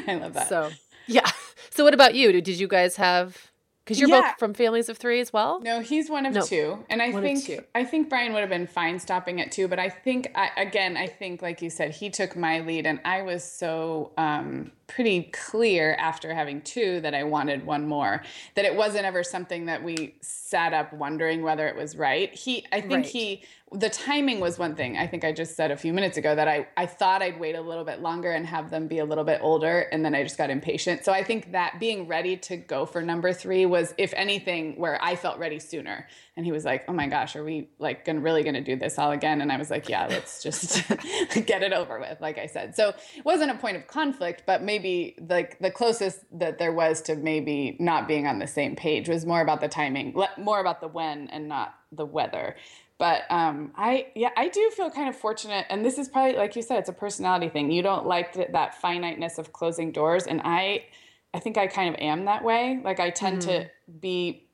I love that. so yeah so what about you did you guys have because you're Yeah. both from families of three as well No, he's one of No. two, and I think. I think Brian would have been fine stopping at two, but I think I, again, I think like you said, he took my lead, and I was so um, pretty clear after having two that I wanted one more. That it wasn't ever something that we sat up wondering whether it was right. He, I think Right. he, the timing was one thing. I think I just said a few minutes ago that I I thought I'd wait a little bit longer and have them be a little bit older, and then I just got impatient. So I think that being ready to go for number three was, if anything, where I felt ready sooner. And he was like, "Oh my gosh, are we like gonna, really going to do this all again?" And I was like, "Yeah, let's just get it over with." Like I said, so it wasn't a point of conflict, but maybe like the closest that there was to maybe not being on the same page was more about the timing, more about the when and not the whether. But um, I, yeah, I do feel kind of fortunate, and this is probably like you said, it's a personality thing. You don't like th- that finiteness of closing doors, and I, I think I kind of am that way. Like I tend to be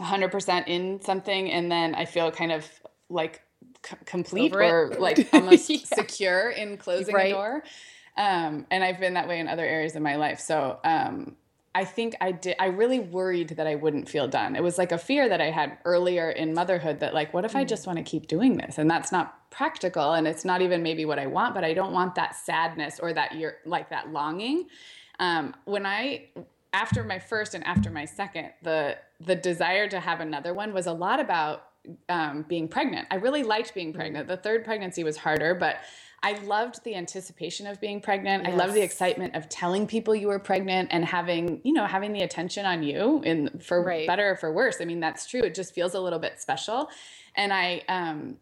100% in something, and then I feel kind of like c- complete Over it. or like almost Yeah. secure in closing Right. a door. Um, and I've been that way in other areas of my life. So um, I think I did. I really worried that I wouldn't feel done. It was like a fear that I had earlier in motherhood that like, what if Mm. I just want to keep doing this? And that's not practical, and it's not even maybe what I want. But I don't want that sadness or that you're like that longing. Um, when I after my first and after my second, the the desire to have another one was a lot about um, being pregnant. I really liked being pregnant. The third pregnancy was harder, but I loved the anticipation of being pregnant. I loved the excitement of telling people you were pregnant and having, you know, having the attention on you in for Right. better or for worse. I mean, that's true. It just feels a little bit special. And I um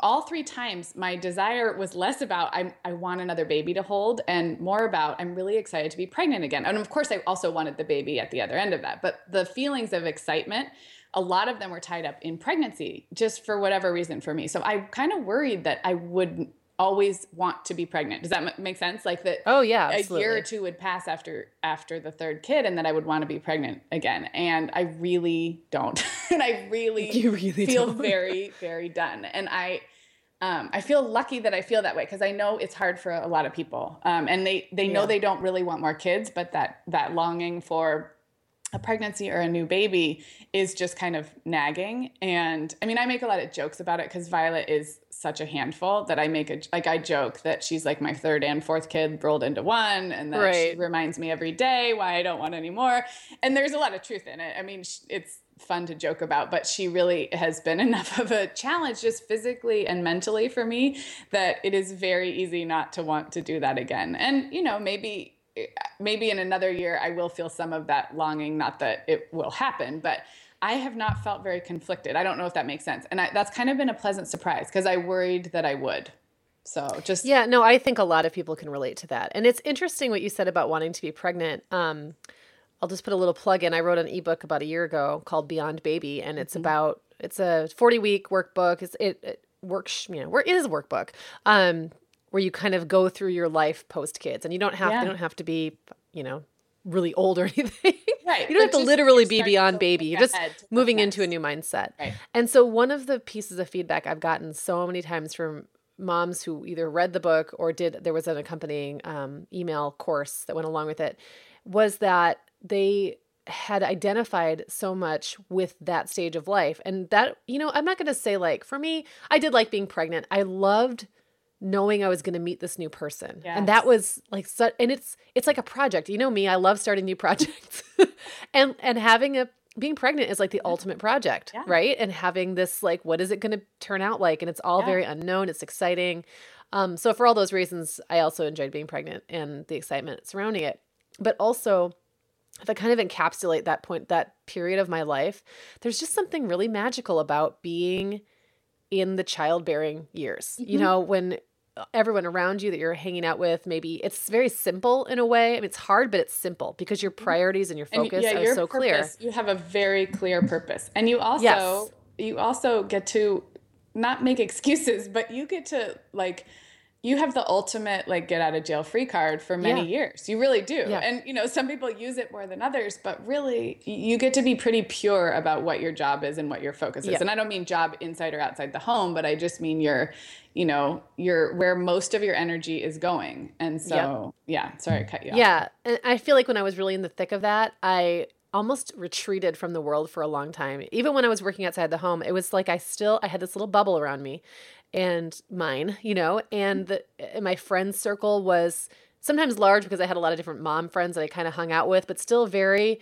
all three times my desire was less about I, I want another baby to hold and more about i'm really excited to be pregnant again. And of course i also wanted the baby at the other end of that. But the feelings of excitement a lot of them were tied up in pregnancy just for whatever reason for me. So i kind of worried that i would always want to be pregnant. Does that make sense? Like that oh yeah a year or two would pass after after the third kid and then i would want to be pregnant again. And i really don't. And i really You really feel don't. very very done. And i um, I feel lucky that I feel that way because I know it's hard for a lot of people, um, and they they know Yeah. they don't really want more kids, but that that longing for a pregnancy or a new baby is just kind of nagging. And I mean, I make a lot of jokes about it because Violet is such a handful that I make a like I joke that she's like my third and fourth kid rolled into one, and that she reminds me every day why I don't want any more. And there's a lot of truth in it. I mean, it's fun to joke about, but she really has been enough of a challenge just physically and mentally for me that it is very easy not to want to do that again. And you know, maybe maybe in another year I will feel some of that longing, not that it will happen, but I have not felt very conflicted. I don't know if that makes sense. And I, that's kind of been a pleasant surprise because I worried that I would. So just Yeah, no, I think a lot of people can relate to that. And it's interesting what you said about wanting to be pregnant. Um, I'll just put a little plug in. I wrote an ebook about a year ago called Beyond Baby, and it's about it's a 40 week workbook. It's, it, it works, you know, where it is a workbook um, where you kind of go through your life post kids, and you don't have Yeah. you don't have to be, you know, really old or anything. Right, You don't have to literally be beyond baby. You're just moving into a new mindset. Right. And so one of the pieces of feedback I've gotten so many times from moms who either read the book or did there was an accompanying um, email course that went along with it was that they had identified so much with that stage of life and that you know i'm not going to say like for me i did like being pregnant i loved knowing i was going to meet this new person and that was like so, and it's it's like a project you know me i love starting new projects and and having a being pregnant is like the ultimate project, Yeah. right? And having this like, what is it going to turn out like? And it's all Yeah. very unknown. It's exciting. Um, so for all those reasons, I also enjoyed being pregnant and the excitement surrounding it. But also, if I kind of encapsulate that point, that period of my life, there's just something really magical about being in the childbearing years. You Mhm. know, when everyone around you that you're hanging out with, maybe it's very simple in a way. I mean, it's hard, but it's simple because your priorities and your And focus are your so clear. You have a very clear purpose, and you also Yes. you also get to not make excuses, but you get to like you have the ultimate like get out of jail free card for many Yeah. years. You really do. Yeah. And you know, some people use it more than others, but really you get to be pretty pure about what your job is and what your focus is. Yeah. And I don't mean job inside or outside the home, but I just mean your, you know, your where most of your energy is going. And so, yeah, sorry I cut you off. Yeah. And I feel like when I was really in the thick of that, I almost retreated from the world for a long time. Even when I was working outside the home, it was like I still I had this little bubble around me and mine, you know, and the and my friends circle was sometimes large because I had a lot of different mom friends that I kind of hung out with, but still very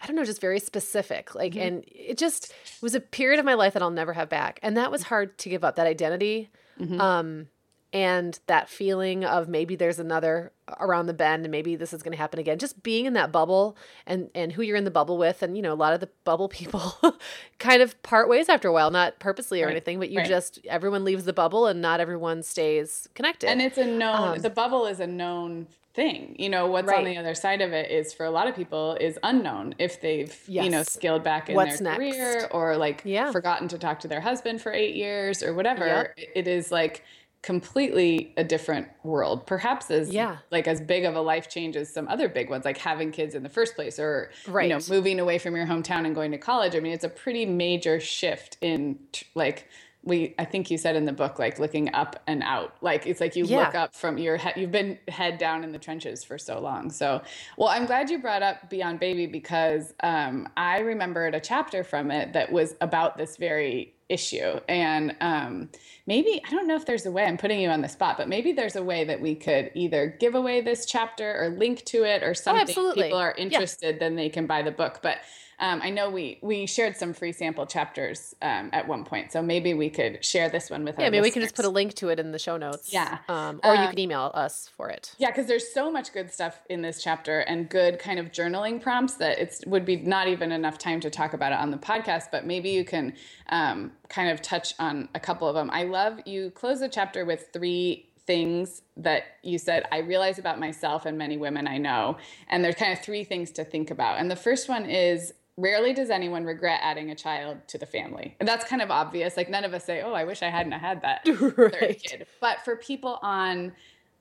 I don't know, just very specific. Like and it just it was a period of my life that I'll never have back. And that was hard to give up that identity. Mhm. Um and that feeling of maybe there's another around the bend and maybe this is going to happen again just being in that bubble and and who you're in the bubble with and you know a lot of the bubble people kind of part ways after a while not purposely or Right, anything but you right. just everyone leaves the bubble and not everyone stays connected And it's a known, Um, the bubble is a known thing. You know, what's on the other side of it is for a lot of people is unknown if they've, you know, scaled back in What's their next? career or like Yeah. forgotten to talk to their husband for eight years or whatever. Yep. It is like completely a different world perhaps as Yeah. like as big of a life change as some other big ones like having kids in the first place or right. you know moving away from your hometown and going to college i mean it's a pretty major shift in like we i think you said in the book like looking up and out like it's like you Yeah. look up from your head you've been head down in the trenches for so long so well i'm glad you brought up beyond baby because um, i remembered a chapter from it that was about this very issue and um, maybe i don't know if there's a way i'm putting you on the spot but maybe there's a way that we could either give away this chapter or link to it or something if absolutely. people are Yeah. interested then they can buy the book but um, I know we we shared some free sample chapters um, at one point, so maybe we could share this one with yeah our maybe we can just put a link to it in the show notes Yeah. um, or you Um, can email us for it Yeah, because there's so much good stuff in this chapter and good kind of journaling prompts that it would be not even enough time to talk about it on the podcast. But maybe you can um, kind of touch on a couple of them. I love you close the chapter with three things that you said I realize about myself and many women I know, and there's kind of three things to think about. And the first one is. Rarely does anyone regret adding a child to the family. And that's kind of obvious. Like none of us say, "Oh, I wish I hadn't had that third kid." But for people on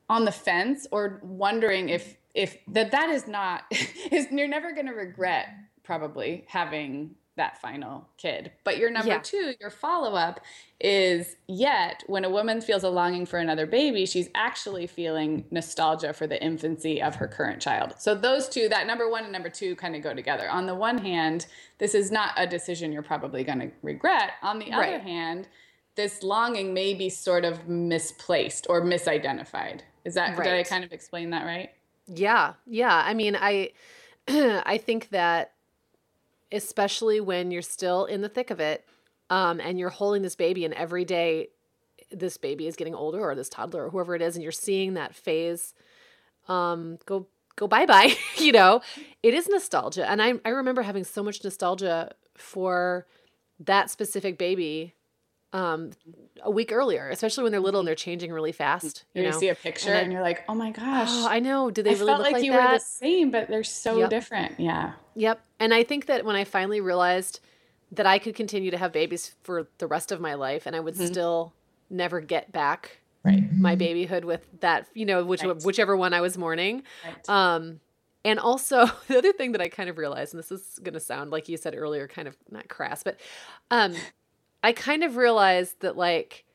on the fence or wondering if if that that is not is you're never going to regret probably having that final kid. But your number Yeah. two your follow-up is yet when a woman feels a longing for another baby she's actually feeling nostalgia for the infancy of her current child. So those two that number one and number two kind of go together. On the one hand this is not a decision you're probably going to regret. On the other hand this longing may be sort of misplaced or misidentified. Is that did i kind of explain that right? Yeah, yeah. I mean, I I think that especially when you're still in the thick of it, um, and you're holding this baby, and every day this baby is getting older, or this toddler, or whoever it is, and you're seeing that phase um, go go bye bye. you know, it is nostalgia, and I I remember having so much nostalgia for that specific baby um a week earlier especially when they're little and they're changing really fast you you, know? see a picture? Then- and, you're like oh my gosh. Oh i know. Do they I really felt look like, like, you that were the same but they're so Yep. different. Yeah. Yep. And I think that when I finally realized that I could continue to have babies for the rest of my life and I would still never get back right. my babyhood with that, you know, which Right. whichever one I was mourning. right. Um and also the other thing that I kind of realized and this is going to sound like you said earlier kind of not crass, but um I kind of realized that like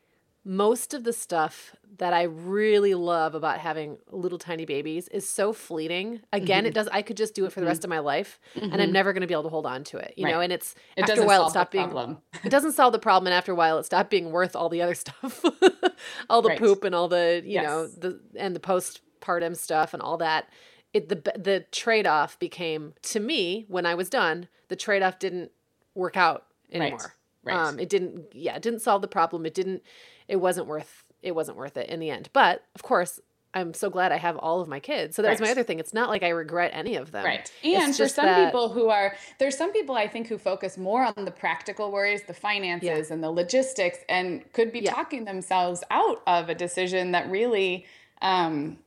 most of the stuff that I really love about having little tiny babies is so fleeting. Again, Mm-hmm. it does I could just do it for the rest of my life and I'm never going to be able to hold on to it, you know, and it's it after a doesn't while it solve stopped being problem it doesn't solve the problem and after a while it stopped being worth all the other stuff. all the Right. poop and all the, you know, the and the postpartum stuff and all that. it the the trade off became to me when I was done. The trade off didn't work out anymore. Right. Um, it didn't. Yeah, it didn't solve the problem. It didn't. It wasn't worth. It wasn't worth it in the end. But of course, I'm so glad I have all of my kids. So that was my other thing. It's not like I regret any of them. Right. And for some that- people who are, there's some people I think who focus more on the practical worries, the finances and the logistics, and could be Yeah. talking themselves out of a decision that really, um,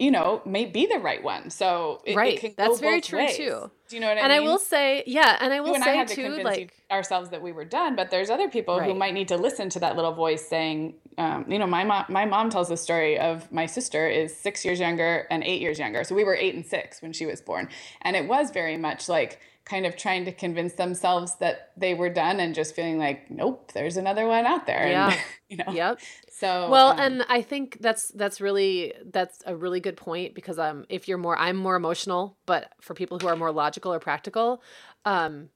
you know, may be the right one. So it, it Right. can That's very true, ways. too. Do you know what I and mean? And I will say, yeah, and I will and I say had to too, convince like ourselves that we were done, but there's other people who might need to listen to that little voice saying, um, you know, my mom, my mom tells the story of my sister is six years younger and eight years younger, so we were eight and six when she was born, and it was very much like kind of trying to convince themselves that they were done and just feeling like, nope, there's another one out there, Yeah. and, you know, Yep. so Well, um, and I think that's that's really that's a really good point because um if you're more I'm more emotional, but for people who are more logical or practical, um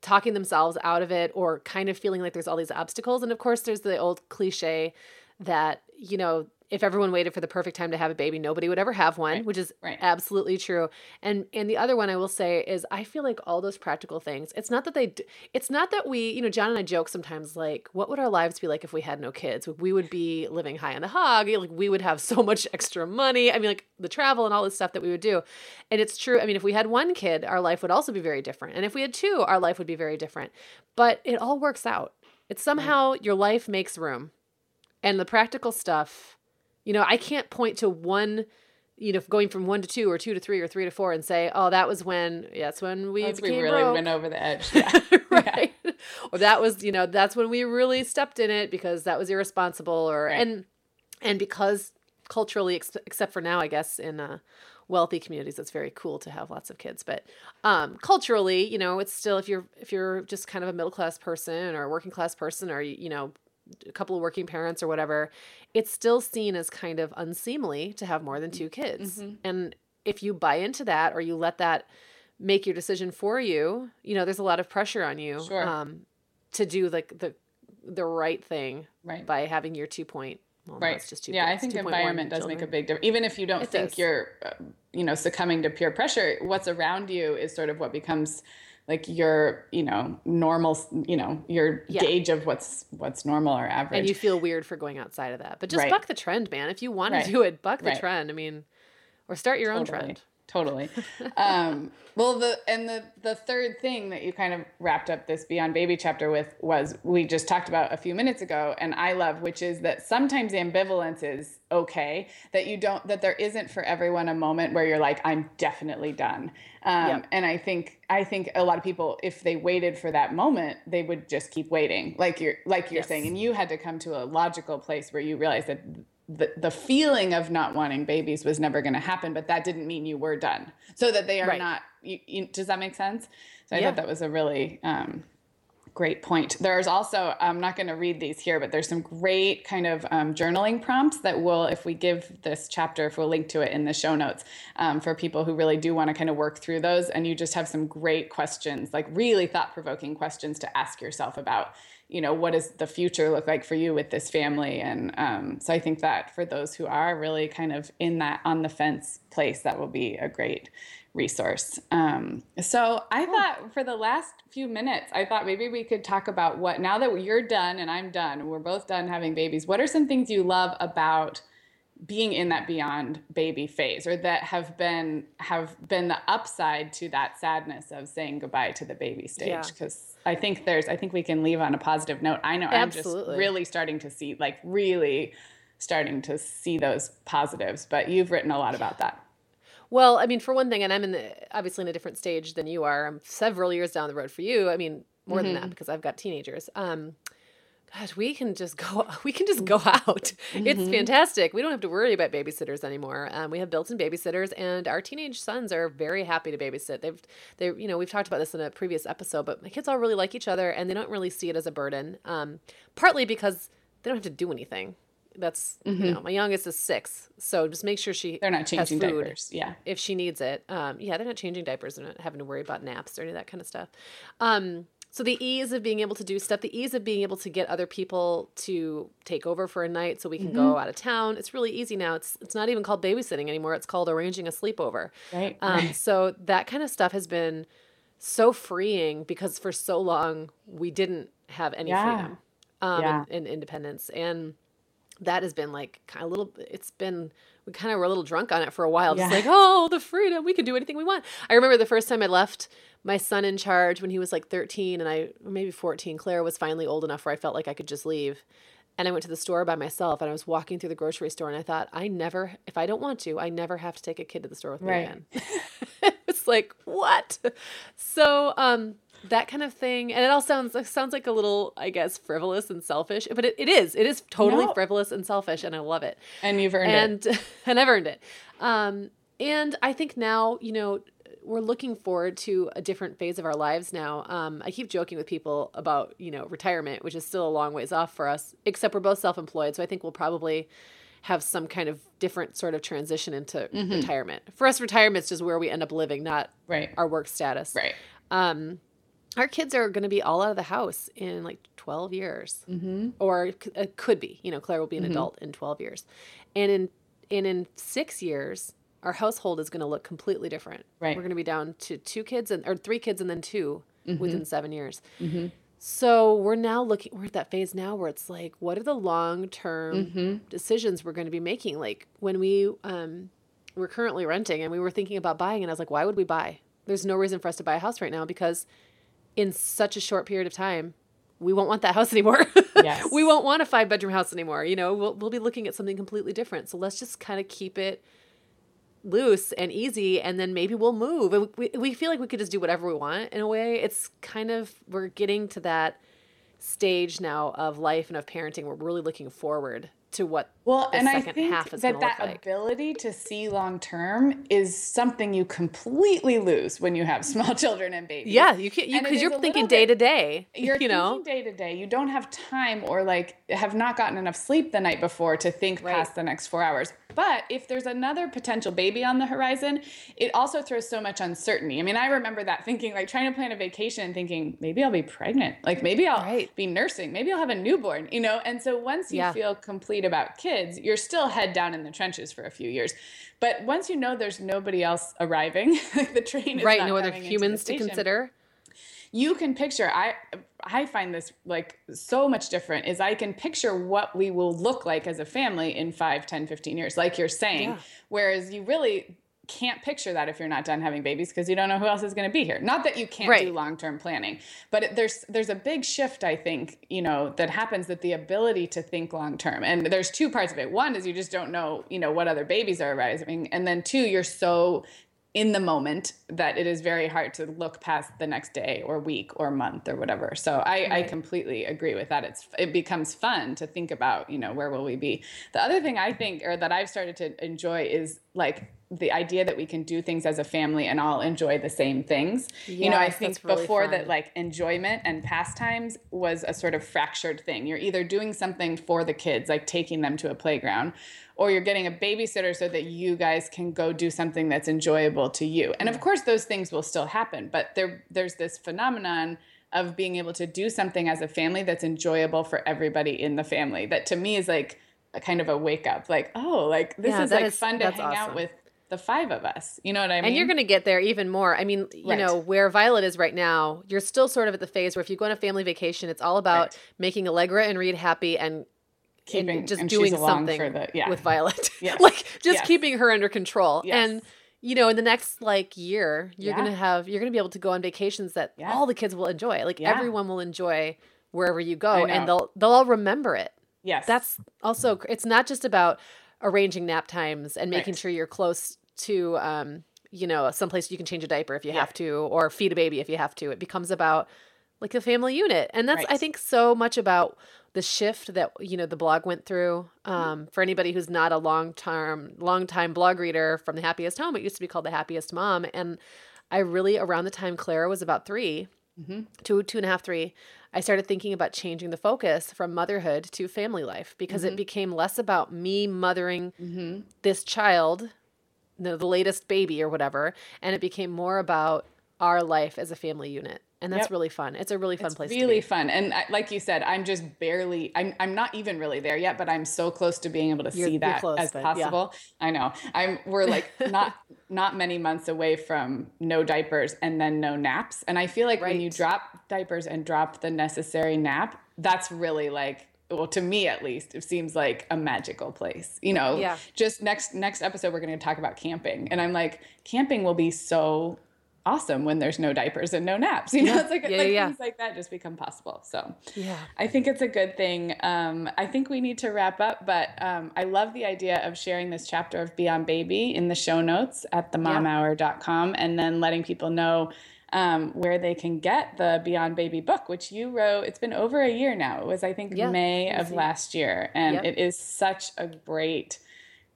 talking themselves out of it or kind of feeling like there's all these obstacles and of course there's the old cliche that you know if everyone waited for the perfect time to have a baby nobody would ever have one Right, which is right. absolutely true. And and the other one i will say is i feel like all those practical things it's not that they it's not that we you know john and i joke sometimes like what would our lives be like if we had no kids? We would be living high on the hog like we would have so much extra money i mean like the travel and all this stuff that we would do. And it's true i mean if we had one kid our life would also be very different. And if we had two our life would be very different. But it all works out. It's somehow your life makes room. And the practical stuff you know i can't point to one you know going from one to two or two to three or three to four and say oh that was when yeah, that's when we we really broke. went over the edge. Yeah. right or that was you know that's when we really stepped in it because that was irresponsible or Right. and and because culturally ex- except for now i guess in uh wealthy communities it's very cool to have lots of kids but um culturally you know it's still if you're if you're just kind of a middle class person or a working class person or you know a couple of working parents or whatever it's still seen as kind of unseemly to have more than two kids Mm-hmm. and if you buy into that or you let that make your decision for you you know there's a lot of pressure on you Sure. um to do like the the right thing Right. by having your two point well, right two yeah i think 2.1 environment does make a big difference even if you don't It think does. you're uh, you know succumbing to peer pressure what's around you is sort of what becomes like your you know normal you know your Yeah. gauge of what's what's normal or average and you feel weird for going outside of that but just Right. buck the trend man if you want Right. to do it buck the Right. trend i mean or start your own trend totally um well the and the the third thing that you kind of wrapped up this beyond baby chapter with was we just talked about a few minutes ago and i love which is that sometimes ambivalence is okay that you don't that there isn't for everyone a moment where you're like i'm definitely done um, Yep. and i think i think a lot of people if they waited for that moment they would just keep waiting like you're like you're Yes. saying and you had to come to a logical place where you realized that the, the feeling of not wanting babies was never going to happen, but that didn't mean you were done. So that they are Right. not. You, you, does that make sense? So I Yeah. thought that was a really um, great point. There's also I'm not going to read these here, but there's some great kind of um, journaling prompts that will, if we give this chapter, if we'll link to it in the show notes, um, for people who really do want to kind of work through those, and you just have some great questions, like really thought provoking questions to ask yourself about you know what does the future look like for you with this family? And um, so i think that for those who are really kind of in that on the fence place that will be a great resource. Um, so i thought for the last few minutes i thought maybe we could talk about what now that you're done and i'm done we're both done having babies what are some things you love about being in that beyond baby phase or that have been have been the upside to that sadness of saying goodbye to the baby stage? Yeah. I think there's i think we can leave on a positive note i know i'm just really starting to see like really starting to see those positives but you've written a lot about that Well, I mean, for one thing, and I'm in the obviously in a different stage than you are. I'm several years down the road for you. I mean, more than Mm-hmm. that because I've got teenagers. Um, gosh, we can just go. We can just go out. It's Mm-hmm. fantastic. We don't have to worry about babysitters anymore. Um, we have built-in babysitters, and our teenage sons are very happy to babysit. They've, they, you know, we've talked about this in a previous episode, but my kids all really like each other, and they don't really see it as a burden. Um, partly because they don't have to do anything. That's you know, my youngest is six, so just make sure she Mm-hmm. they're not changing diapers yeah if she needs it. Um, yeah, they're not changing diapers. They're not having to worry about naps or any of that kind of stuff. Um, So the ease of being able to do stuff, the ease of being able to get other people to take over for a night so we can go out of town. It's really easy now. It's it's not even called babysitting anymore. It's called arranging a sleepover. Right. Um, right. So that kind of stuff has been so freeing because for so long we didn't have any Yeah. freedom um, Yeah. and, and independence. And that has been like kind of a little, it's been, we kind of were a little drunk on it for a while. Just Yeah. like, oh, the freedom, we can do anything we want. I remember the first time I left my son in charge when he was like 13 and I, maybe 14, Claire was finally old enough where I felt like I could just leave. And I went to the store by myself and I was walking through the grocery store and I thought, I never, if I don't want to, I never have to take a kid to the store with me Right. again. it's like, what? So, um, that kind of thing. And it all sounds, it sounds like a little, I guess, frivolous and selfish, but it, it is, it is totally No. frivolous and selfish. And I love it and you've earned it. and and I've earned it. Um, and I think now, you know, we're looking forward to a different phase of our lives now. Um, I keep joking with people about, you know, retirement, which is still a long ways off for us, except we're both self employed. So I think we'll probably have some kind of different sort of transition into retirement. For us, retirement's just where we end up living, not Right. our work status. Right. Um, our kids are going to be all out of the house in like 12 years Mm-hmm. or it c- could be you know claire will be an adult in 12 years and in and in six years our household is going to look completely different Right. we're going to be down to two kids and or three kids and then 2 Mm-hmm. within seven years so we're now looking we're at that phase now where it's like what are the long term Mm-hmm. decisions we're going to be making like when we um we're currently renting and we were thinking about buying and i was like why would we buy there's no reason for us to buy a house right now because in such a short period of time we won't want that house anymore Yes. we won't want a five bedroom house anymore you know we'll, we'll be looking at something completely different so let's just kind of keep it loose and easy and then maybe we'll move. And we, we feel like we could just do whatever we want in a way. It's kind of we're getting to that stage now of life and of parenting. We're really looking forward to what Well, and I think that that like. ability to see long term is something you completely lose when you have small children and babies. yeah you can you And it because is you're thinking day bit- to day You're you know thinking day to day. You don't have time or like have not gotten enough sleep the night before to think Right. past the next four hours. But if there's another potential baby on the horizon, it also throws so much uncertainty. I mean, I remember that thinking, like trying to plan a vacation and thinking, maybe I'll be pregnant. Like maybe I'll Right. be nursing. Maybe I'll have a newborn, you know? And so once you Yeah. feel complete about kids, you're still head down in the trenches for a few years. But once you know there's nobody else arriving, like the train is right no other humans to consider you can picture i i find this like so much different is i can picture what we will look like as a family in 5 10 15 years like you're saying Yeah. whereas you really can't picture that if you're not done having babies because you don't know who else is going to be here not that you can't do long-term planning but it, there's there's a big shift i think you know that happens that the ability to think long term and there's two parts of it one is you just don't know you know what other babies are arriving and then two you're so in the moment that it is very hard to look past the next day or week or month or whatever. So I, I completely agree with that. It's it becomes fun to think about, you know, where will we be? The other thing I think or that I've started to enjoy is like the idea that we can do things as a family and all enjoy the same things. you know, I think really before fun. that like enjoyment and pastimes was a sort of fractured thing. You're either doing something for the kids, like taking them to a playground, or you're getting a babysitter so that you guys can go do something that's enjoyable to you. And of course those things will still happen, but there there's this phenomenon of being able to do something as a family that's enjoyable for everybody in the family. That to me is like a kind of a wake up. Like, oh, like this Yeah, is like is- fun to hang out with the five of us. You know what I mean? And you're going to get there even more. I mean, you Right. know, where Violet is right now, you're still sort of at the phase where if you go on a family vacation, it's all about Right. making Allegra and Reed happy and, Keeping- and just and doing something the- yeah. with Violet. Yes. like just Yes. keeping her under control. Yes. And you know, in the next like year, you're Yeah. going to have you're going to be able to go on vacations that Yeah. all the kids will enjoy. Like everyone will enjoy wherever you go and they'll they'll all remember it. yes. That's also it's not just about arranging nap times and making Right. sure you're close to um you know someplace you can change a diaper if you Yeah. have to or feed a baby if you have to it becomes about like a family unit and that's i think so much about the shift that you know the blog went through um, for anybody who's not a long term long time blog reader from the happiest home it used to be called the happiest mom and i really around the time clara was about 3 two two and a half three i started thinking about changing the focus from motherhood to family life because it mm-hmm. became less about me mothering mm-hmm. this child the, the latest baby or whatever and it became more about our life as a family unit and that's Yep. really fun. It's a really fun it's place. really to be. Really fun and I, like you said i'm just barely I'm, I'm not even really there yet but i'm so close to being able to You're- see that close, as but yeah. possible i know i'm we're like not not many months away from no diapers and then no naps and i feel like when you drop diapers and drop the necessary nap that's really like well to me at least it seems like a magical place you know Yeah. just next next episode we're going to talk about camping and i'm like camping will be so awesome when there's no diapers and no naps you know Yeah. it's like, Yeah, like yeah, things like that just become possible so Yeah. I think it's a good thing. Um, I think we need to wrap up, but um, I love the idea of sharing this chapter of Beyond Baby in the show notes at themomhour.com and then letting people know um, where they can get the Beyond Baby book, which you wrote. It's been over a year now. It was, I think, May of last year. And it is such a great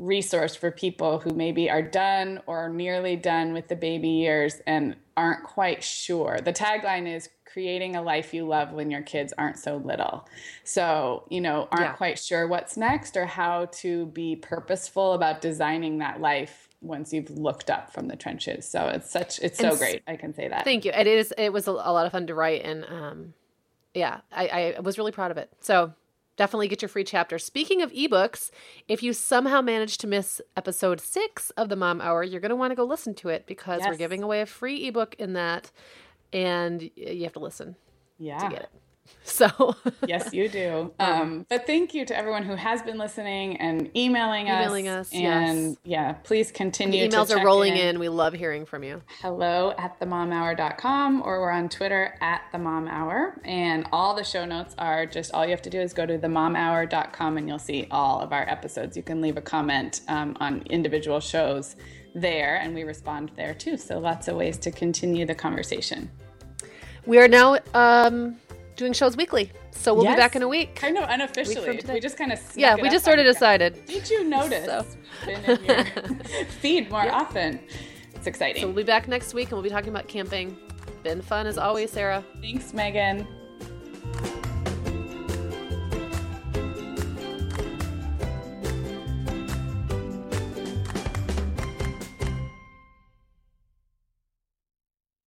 resource for people who maybe are done or nearly done with the baby years and aren't quite sure. The tagline is creating a life you love when your kids aren't so little. So, you know, aren't Yeah. quite sure what's next or how to be purposeful about designing that life once you've looked up from the trenches. So it's such it's so And s- great. I can say that. Thank you. It is. It was a, a lot of fun to write, and um, yeah, I, I was really proud of it. So definitely get your free chapter. Speaking of ebooks, if you somehow manage to miss episode six of the Mom Hour, you're going to want to go listen to it because we're giving away a free ebook in that, and you have to listen yeah. to get it. So yes, you do. Um, but thank you to everyone who has been listening and emailing us. Emailing us, Yes. And yes. yeah, please the continue. emails to are rolling in. We love hearing from you. Hello at themomhour.com or we're on Twitter at the mom hour. And all the show notes are just all you have to do is go to themomhour.com and you'll see all of our episodes. You can leave a comment um, on individual shows there and we respond there too. So lots of ways to continue the conversation. We are now um, doing shows weekly, so we'll Yes. be back in a week. Kind of unofficially. today. We just kind of Yeah, we just sort of decided. Did you notice? So- Been in your feed more often. It's exciting. So we'll be back next week, and we'll be talking about camping. Been fun as always, Sarah. Thanks, Meagan.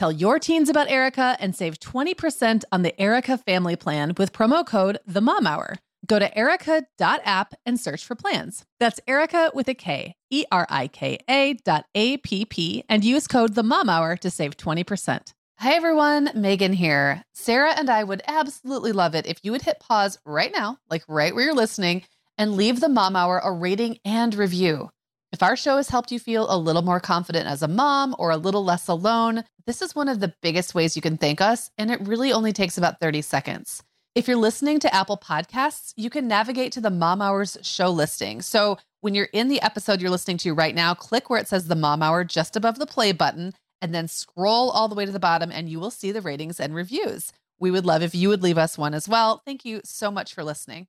Tell your teens about Erika and save 20% on the Erika family plan with promo code The Mom Hour. Go to erika.app and search for plans. That's Erika with a K, E R I K A dot A P P, and use code The Mom Hour to save 20%. Hi everyone, Meagan here. Sarah and I would absolutely love it if you would hit pause right now, like right where you're listening, and leave the Mom Hour a rating and review. If our show has helped you feel a little more confident as a mom or a little less alone, this is one of the biggest ways you can thank us, and it really only takes about 30 seconds. If you're listening to Apple Podcasts, you can navigate to the Mom Hours show listing. So when you're in the episode you're listening to right now, click where it says the Mom Hour just above the play button, and then scroll all the way to the bottom, and you will see the ratings and reviews. We would love if you would leave us one as well. Thank you so much for listening.